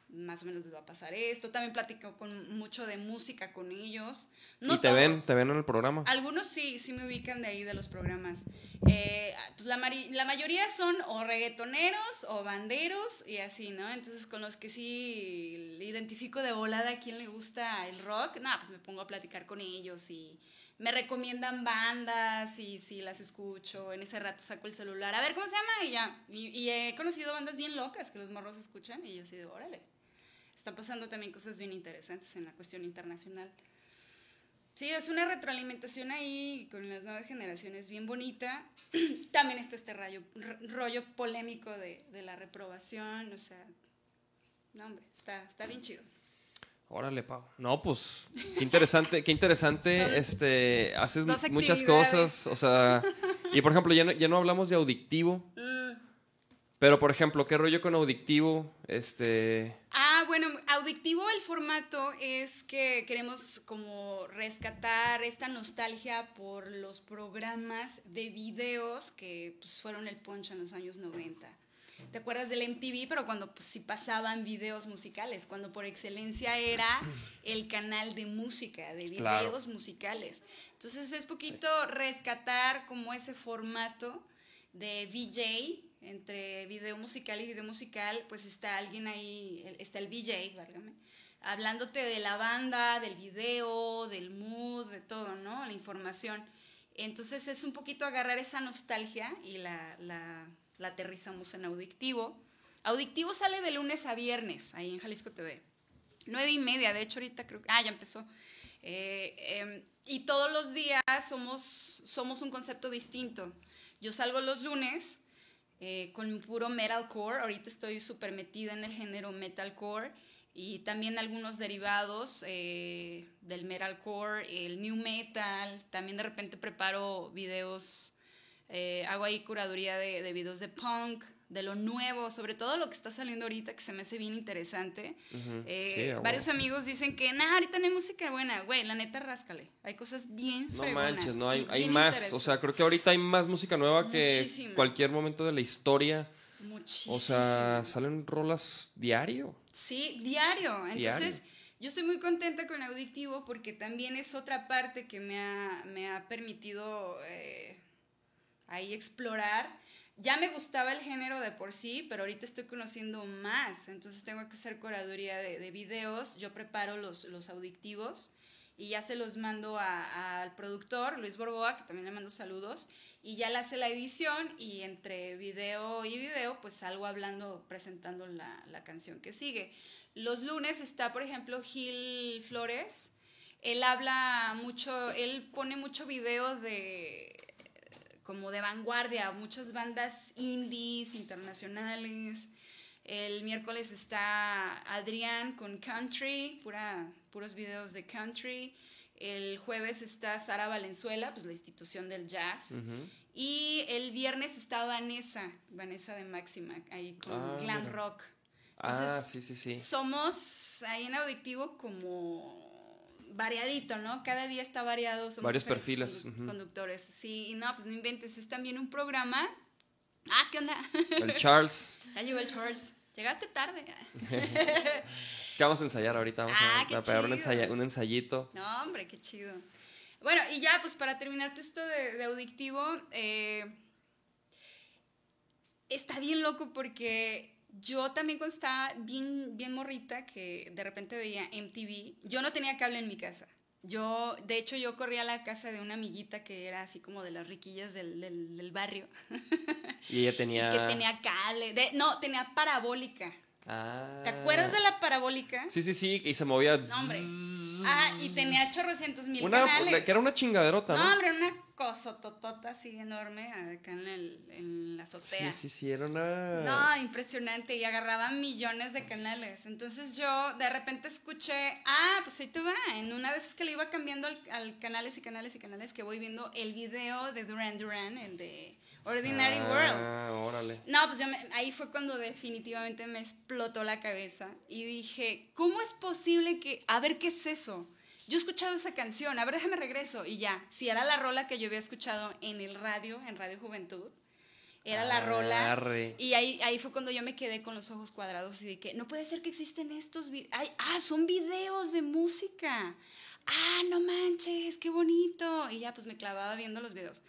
más o menos les va a pasar esto. También platico con mucho de música con ellos. No ¿Y te ven, te ven en el programa? Algunos sí, sí me ubican de ahí de los programas. Eh, pues la, la mayoría son o reggaetoneros o banderos y así, ¿no? Entonces con los que sí identifico de volada a quién le gusta el rock, nada, pues me pongo a platicar con ellos y me recomiendan bandas y sí las escucho. En ese rato saco el celular, a ver cómo se llama y ya. Y, y he conocido bandas bien locas que los morros escuchan y yo así de, órale. Están pasando también cosas bien interesantes en la cuestión internacional. Sí, es una retroalimentación ahí con las nuevas generaciones bien bonita. También está este rayo, rollo polémico de, de la reprobación, o sea, no hombre, está, está bien chido. Órale, Pau. No, pues, qué interesante, qué interesante, este, haces muchas cosas, o sea, y por ejemplo, ya no, ya no hablamos de audictivo, pero por ejemplo, ¿qué rollo con audictivo? Este, Ah, bueno, auditivo el formato es que queremos como rescatar esta nostalgia por los programas de videos que pues, fueron el punch en los años 90. ¿Te acuerdas del MTV? Pero cuando pues, sí pasaban videos musicales, cuando por excelencia era el canal de música, de videos Claro. musicales. Entonces es poquito rescatar como ese formato de VJ, entre video musical y video musical, pues está alguien ahí, está el VJ, válgame, hablándote de la banda, del video, del mood, de todo, ¿no? La información. Entonces es un poquito agarrar esa nostalgia y la, la, la aterrizamos en Audictivo. Audictivo sale de lunes a viernes, ahí en Jalisco TV. Nueve y media, de hecho ahorita creo que... Ah, ya empezó. Eh, em, y todos los días somos, somos un concepto distinto. Yo salgo los lunes eh, con puro metalcore. Ahorita estoy súper metida en el género metalcore y también algunos derivados eh, del metalcore, el new metal. También de repente preparo videos, eh, hago ahí curaduría de, de videos de punk, de lo nuevo, sobre todo lo que está saliendo ahorita que se me hace bien interesante. Eh, Sí, varios amigos dicen que, nah, ahorita no hay música buena. Güey, la neta, ráscale. Hay cosas bien no manches, no, hay, hay más, o sea, creo que ahorita hay más música nueva que cualquier momento de la historia, Muchísimo. o sea, salen rolas diario. Sí, diario. Entonces, Diario. yo estoy muy contenta con Audictivo porque también es otra parte que me ha, me ha permitido eh, ahí explorar. Ya me gustaba el género de por sí, pero ahorita estoy conociendo más. Entonces tengo que hacer curaduría de, de videos. Yo preparo los, los audictivos y ya se los mando al productor, Luis Borboa, que también le mando saludos, y ya le hace la edición y entre video y video pues salgo hablando, presentando la, la canción que sigue. Los lunes está, por ejemplo, Gil Flores. Él habla mucho, él pone mucho video de como de vanguardia, muchas bandas indies, internacionales. El miércoles está Adrián con country, pura, puros videos de country. El jueves está Sara Valenzuela, pues la institución del jazz. Y el viernes está Vanessa, Vanessa de Máxima, ahí con Ah, glam mira. rock. ah, Entonces, sí, sí, sí. Somos ahí en auditivo como variadito, ¿no? Cada día está variado. Somos Varios perfiles. Conductores. Sí, y no, pues no inventes. Es también un programa. Ah, ¿qué onda? El Charles, ya llegó el Charles. Llegaste tarde. es que vamos a ensayar ahorita, vamos Ah, a, qué a pegar un, un ensayito. No, hombre, qué chido. Bueno, y ya, pues para terminar todo esto de, de audictivo, eh, está bien loco porque yo también cuando estaba bien, bien morrita, que de repente veía MTV, yo no tenía cable en mi casa. Yo, de hecho, yo corría a la casa de una amiguita que era así como de las riquillas del, del- del barrio. Y ella tenía... Y que tenía cable. de- no, tenía parabólica. Ah. ¿Te acuerdas de la parabólica? Sí, sí, sí, y se movía... No, hombre. Ah, y tenía chorrocientos mil Una, canales. que era una chingaderota, No, ¿no? hombre, una cosa totota así enorme acá en, el, en la azotea. Sí, sí, sí, era una... No, impresionante. Y agarraba millones de canales. Entonces yo de repente escuché, ah, pues ahí te va. En una vez que le iba cambiando al, al canales y canales y canales, que voy viendo el video de Duran Duran, el de Ordinary World. Ah, órale. No, pues yo me- ahí fue cuando definitivamente me explotó la cabeza y dije, ¿cómo es posible que, a ver qué es eso? Yo he escuchado esa canción, a ver, déjame regreso y ya, si era la rola que yo había escuchado en el radio, en Radio Juventud, Era la rola. Arre. Y ahí, ahí fue cuando yo me quedé con los ojos cuadrados y que no puede ser que existen estos videos. Ah, son videos de música. Ah, no manches, qué bonito. Y ya pues me clavaba viendo los videos.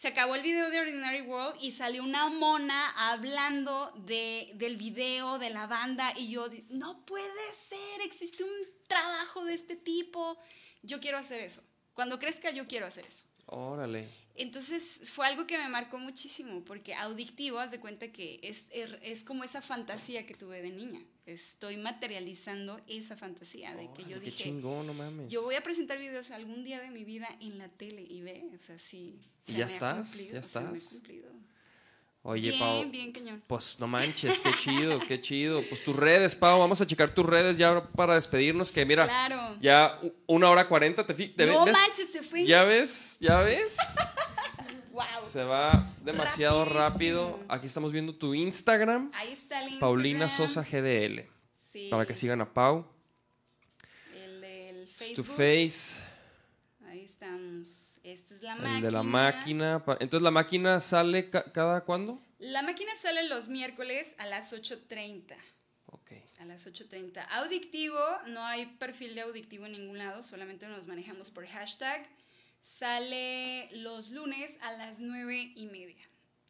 Se acabó el video de Ordinary World y salió una mona hablando de, del video, de la banda. Y yo, no puede ser, existe un trabajo de este tipo. Yo quiero hacer eso. Cuando crezca, yo quiero hacer eso. Órale. Entonces fue algo que me marcó muchísimo, porque audictivo, haz de cuenta que es, es, es como esa fantasía que tuve de niña. Estoy materializando esa fantasía de que yo dije, chingón, no mames. yo voy a presentar videos algún día de mi vida en la tele y ve, o sea, sí. Y ya me estás, cumplido, ya estás. Oye, bien, Pau. bien cañón. Pues no manches, qué chido, qué chido. Pues tus redes, Pau, vamos a checar tus redes ya para despedirnos, que mira, Claro. ya una hora cuarenta, te no ves- manches, se fue. Ya ves, ya ves. Se va demasiado Rapidísimo. rápido. Aquí estamos viendo tu Instagram, Ahí está el Instagram. Paulina Sosa GDL. Sí, Para que sigan a Pau. El del To Facebook. Face, Ahí estamos. Esta es la máquina. el de la máquina. Entonces, ¿la máquina sale ca- cada cuándo? La máquina sale los miércoles a las 8.30. Ok. A las 8.30. Audictivo, no hay perfil de audictivo en ningún lado, solamente nos manejamos por hashtag. Sale los lunes a las 9 y media.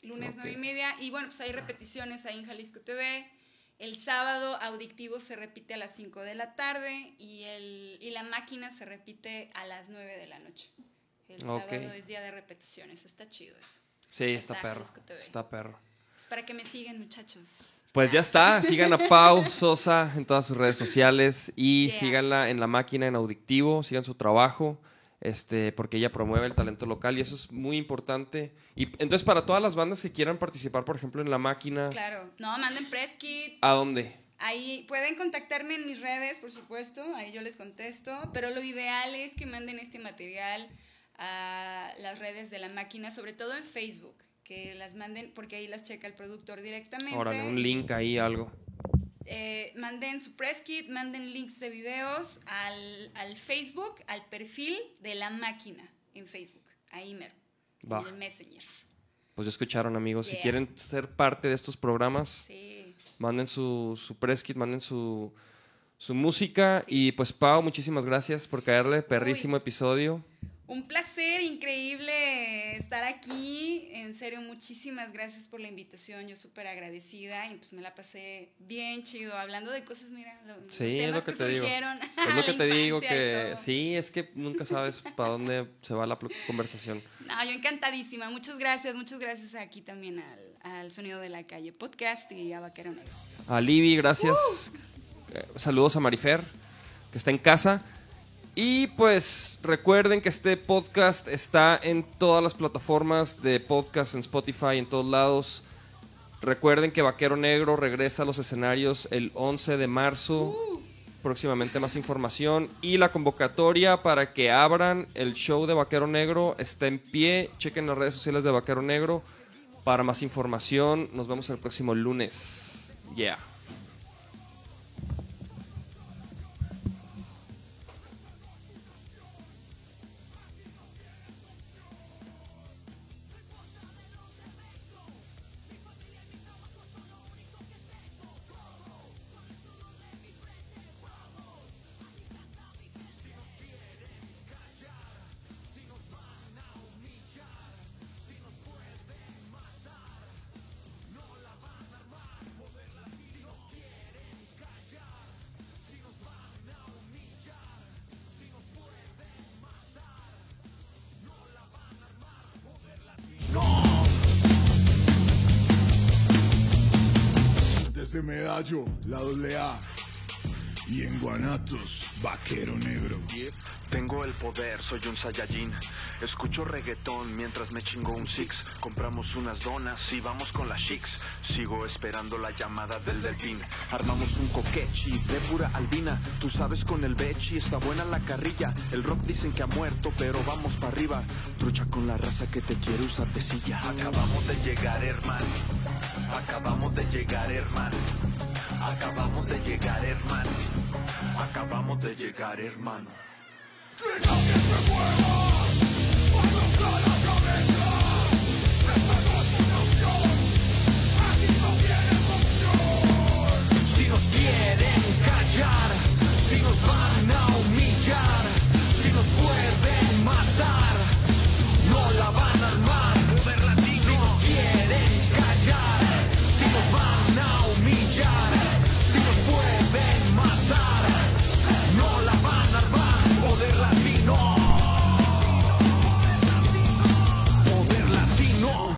Lunes. 9 y media. Y bueno, pues hay repeticiones ahí en Jalisco TV. El sábado audictivo se repite a las 5 de la tarde y, el, y la máquina se repite a las 9 de la noche. El sábado es día de repeticiones, está chido eso. Sí, está Está perro. Está perro. Es para que me sigan, muchachos. Pues ya está, sigan a Pau Sosa en todas sus redes sociales y Yeah. síganla en la máquina en audictivo, sigan su trabajo, este, porque ella promueve el talento local y eso es muy importante. Y entonces para todas las bandas que quieran participar, por ejemplo, en la máquina, Claro, no, manden press kit. ¿a dónde? Ahí pueden contactarme en mis redes, por supuesto, ahí yo les contesto, pero lo ideal es que manden este material a las redes de la máquina, sobre todo en Facebook, que las manden porque ahí las checa el productor directamente. Órale, un link ahí, algo. Eh, manden su press kit, manden links de videos al, al Facebook, al perfil de la máquina en Facebook, ahí mero, en el Messenger. Pues ya escucharon, amigos. Si quieren ser parte de estos programas, Sí. manden su, su press kit, manden su, su música. Y pues, Pau, muchísimas gracias por caerle. Perrísimo episodio. Un placer increíble estar aquí. En serio, muchísimas gracias por la invitación. Yo súper agradecida y pues me la pasé bien chido hablando de cosas, mira, lo- los Sí, es temas lo que te digo. surgieron. Es lo que te digo que sí, es que nunca sabes para dónde se va la conversación. No, yo encantadísima. Muchas gracias, muchas gracias aquí también al, al Sonido de la Calle Podcast y a Vaquero Negro. A Libby, gracias. Eh, saludos a Marifer, que está en casa. Y pues recuerden que este podcast está en todas las plataformas de podcast, en Spotify, en todos lados. Recuerden que Vaquero Negro regresa a los escenarios el 11 de marzo. Próximamente más información. Y la convocatoria para que abran el show de Vaquero Negro está en pie. Chequen las redes sociales de Vaquero Negro para más información. Nos vemos el próximo lunes. Yeah. Medallo, la doble A. Y en Guanatos, Vaquero Negro. Tengo el poder, soy un Saiyajin. Escucho reggaetón mientras me chingo un six. Compramos unas donas y vamos con las chicks. Sigo esperando la llamada del delfín. Armamos un coquechi de pura albina. Tú sabes con el bechi está buena la carrilla. El rock dicen que ha muerto, pero vamos para arriba. Trucha con la raza que te quiere usar de silla. Acabamos de llegar, hermano. Acabamos de llegar, hermano. Acabamos de llegar, hermano. Acabamos de llegar, hermano. ¡Que se mueva! A la cabeza! ¡Esta no ¡Aquí no tienes opción! Si nos quieren callar, si nos van a humillar, si nos pueden matar.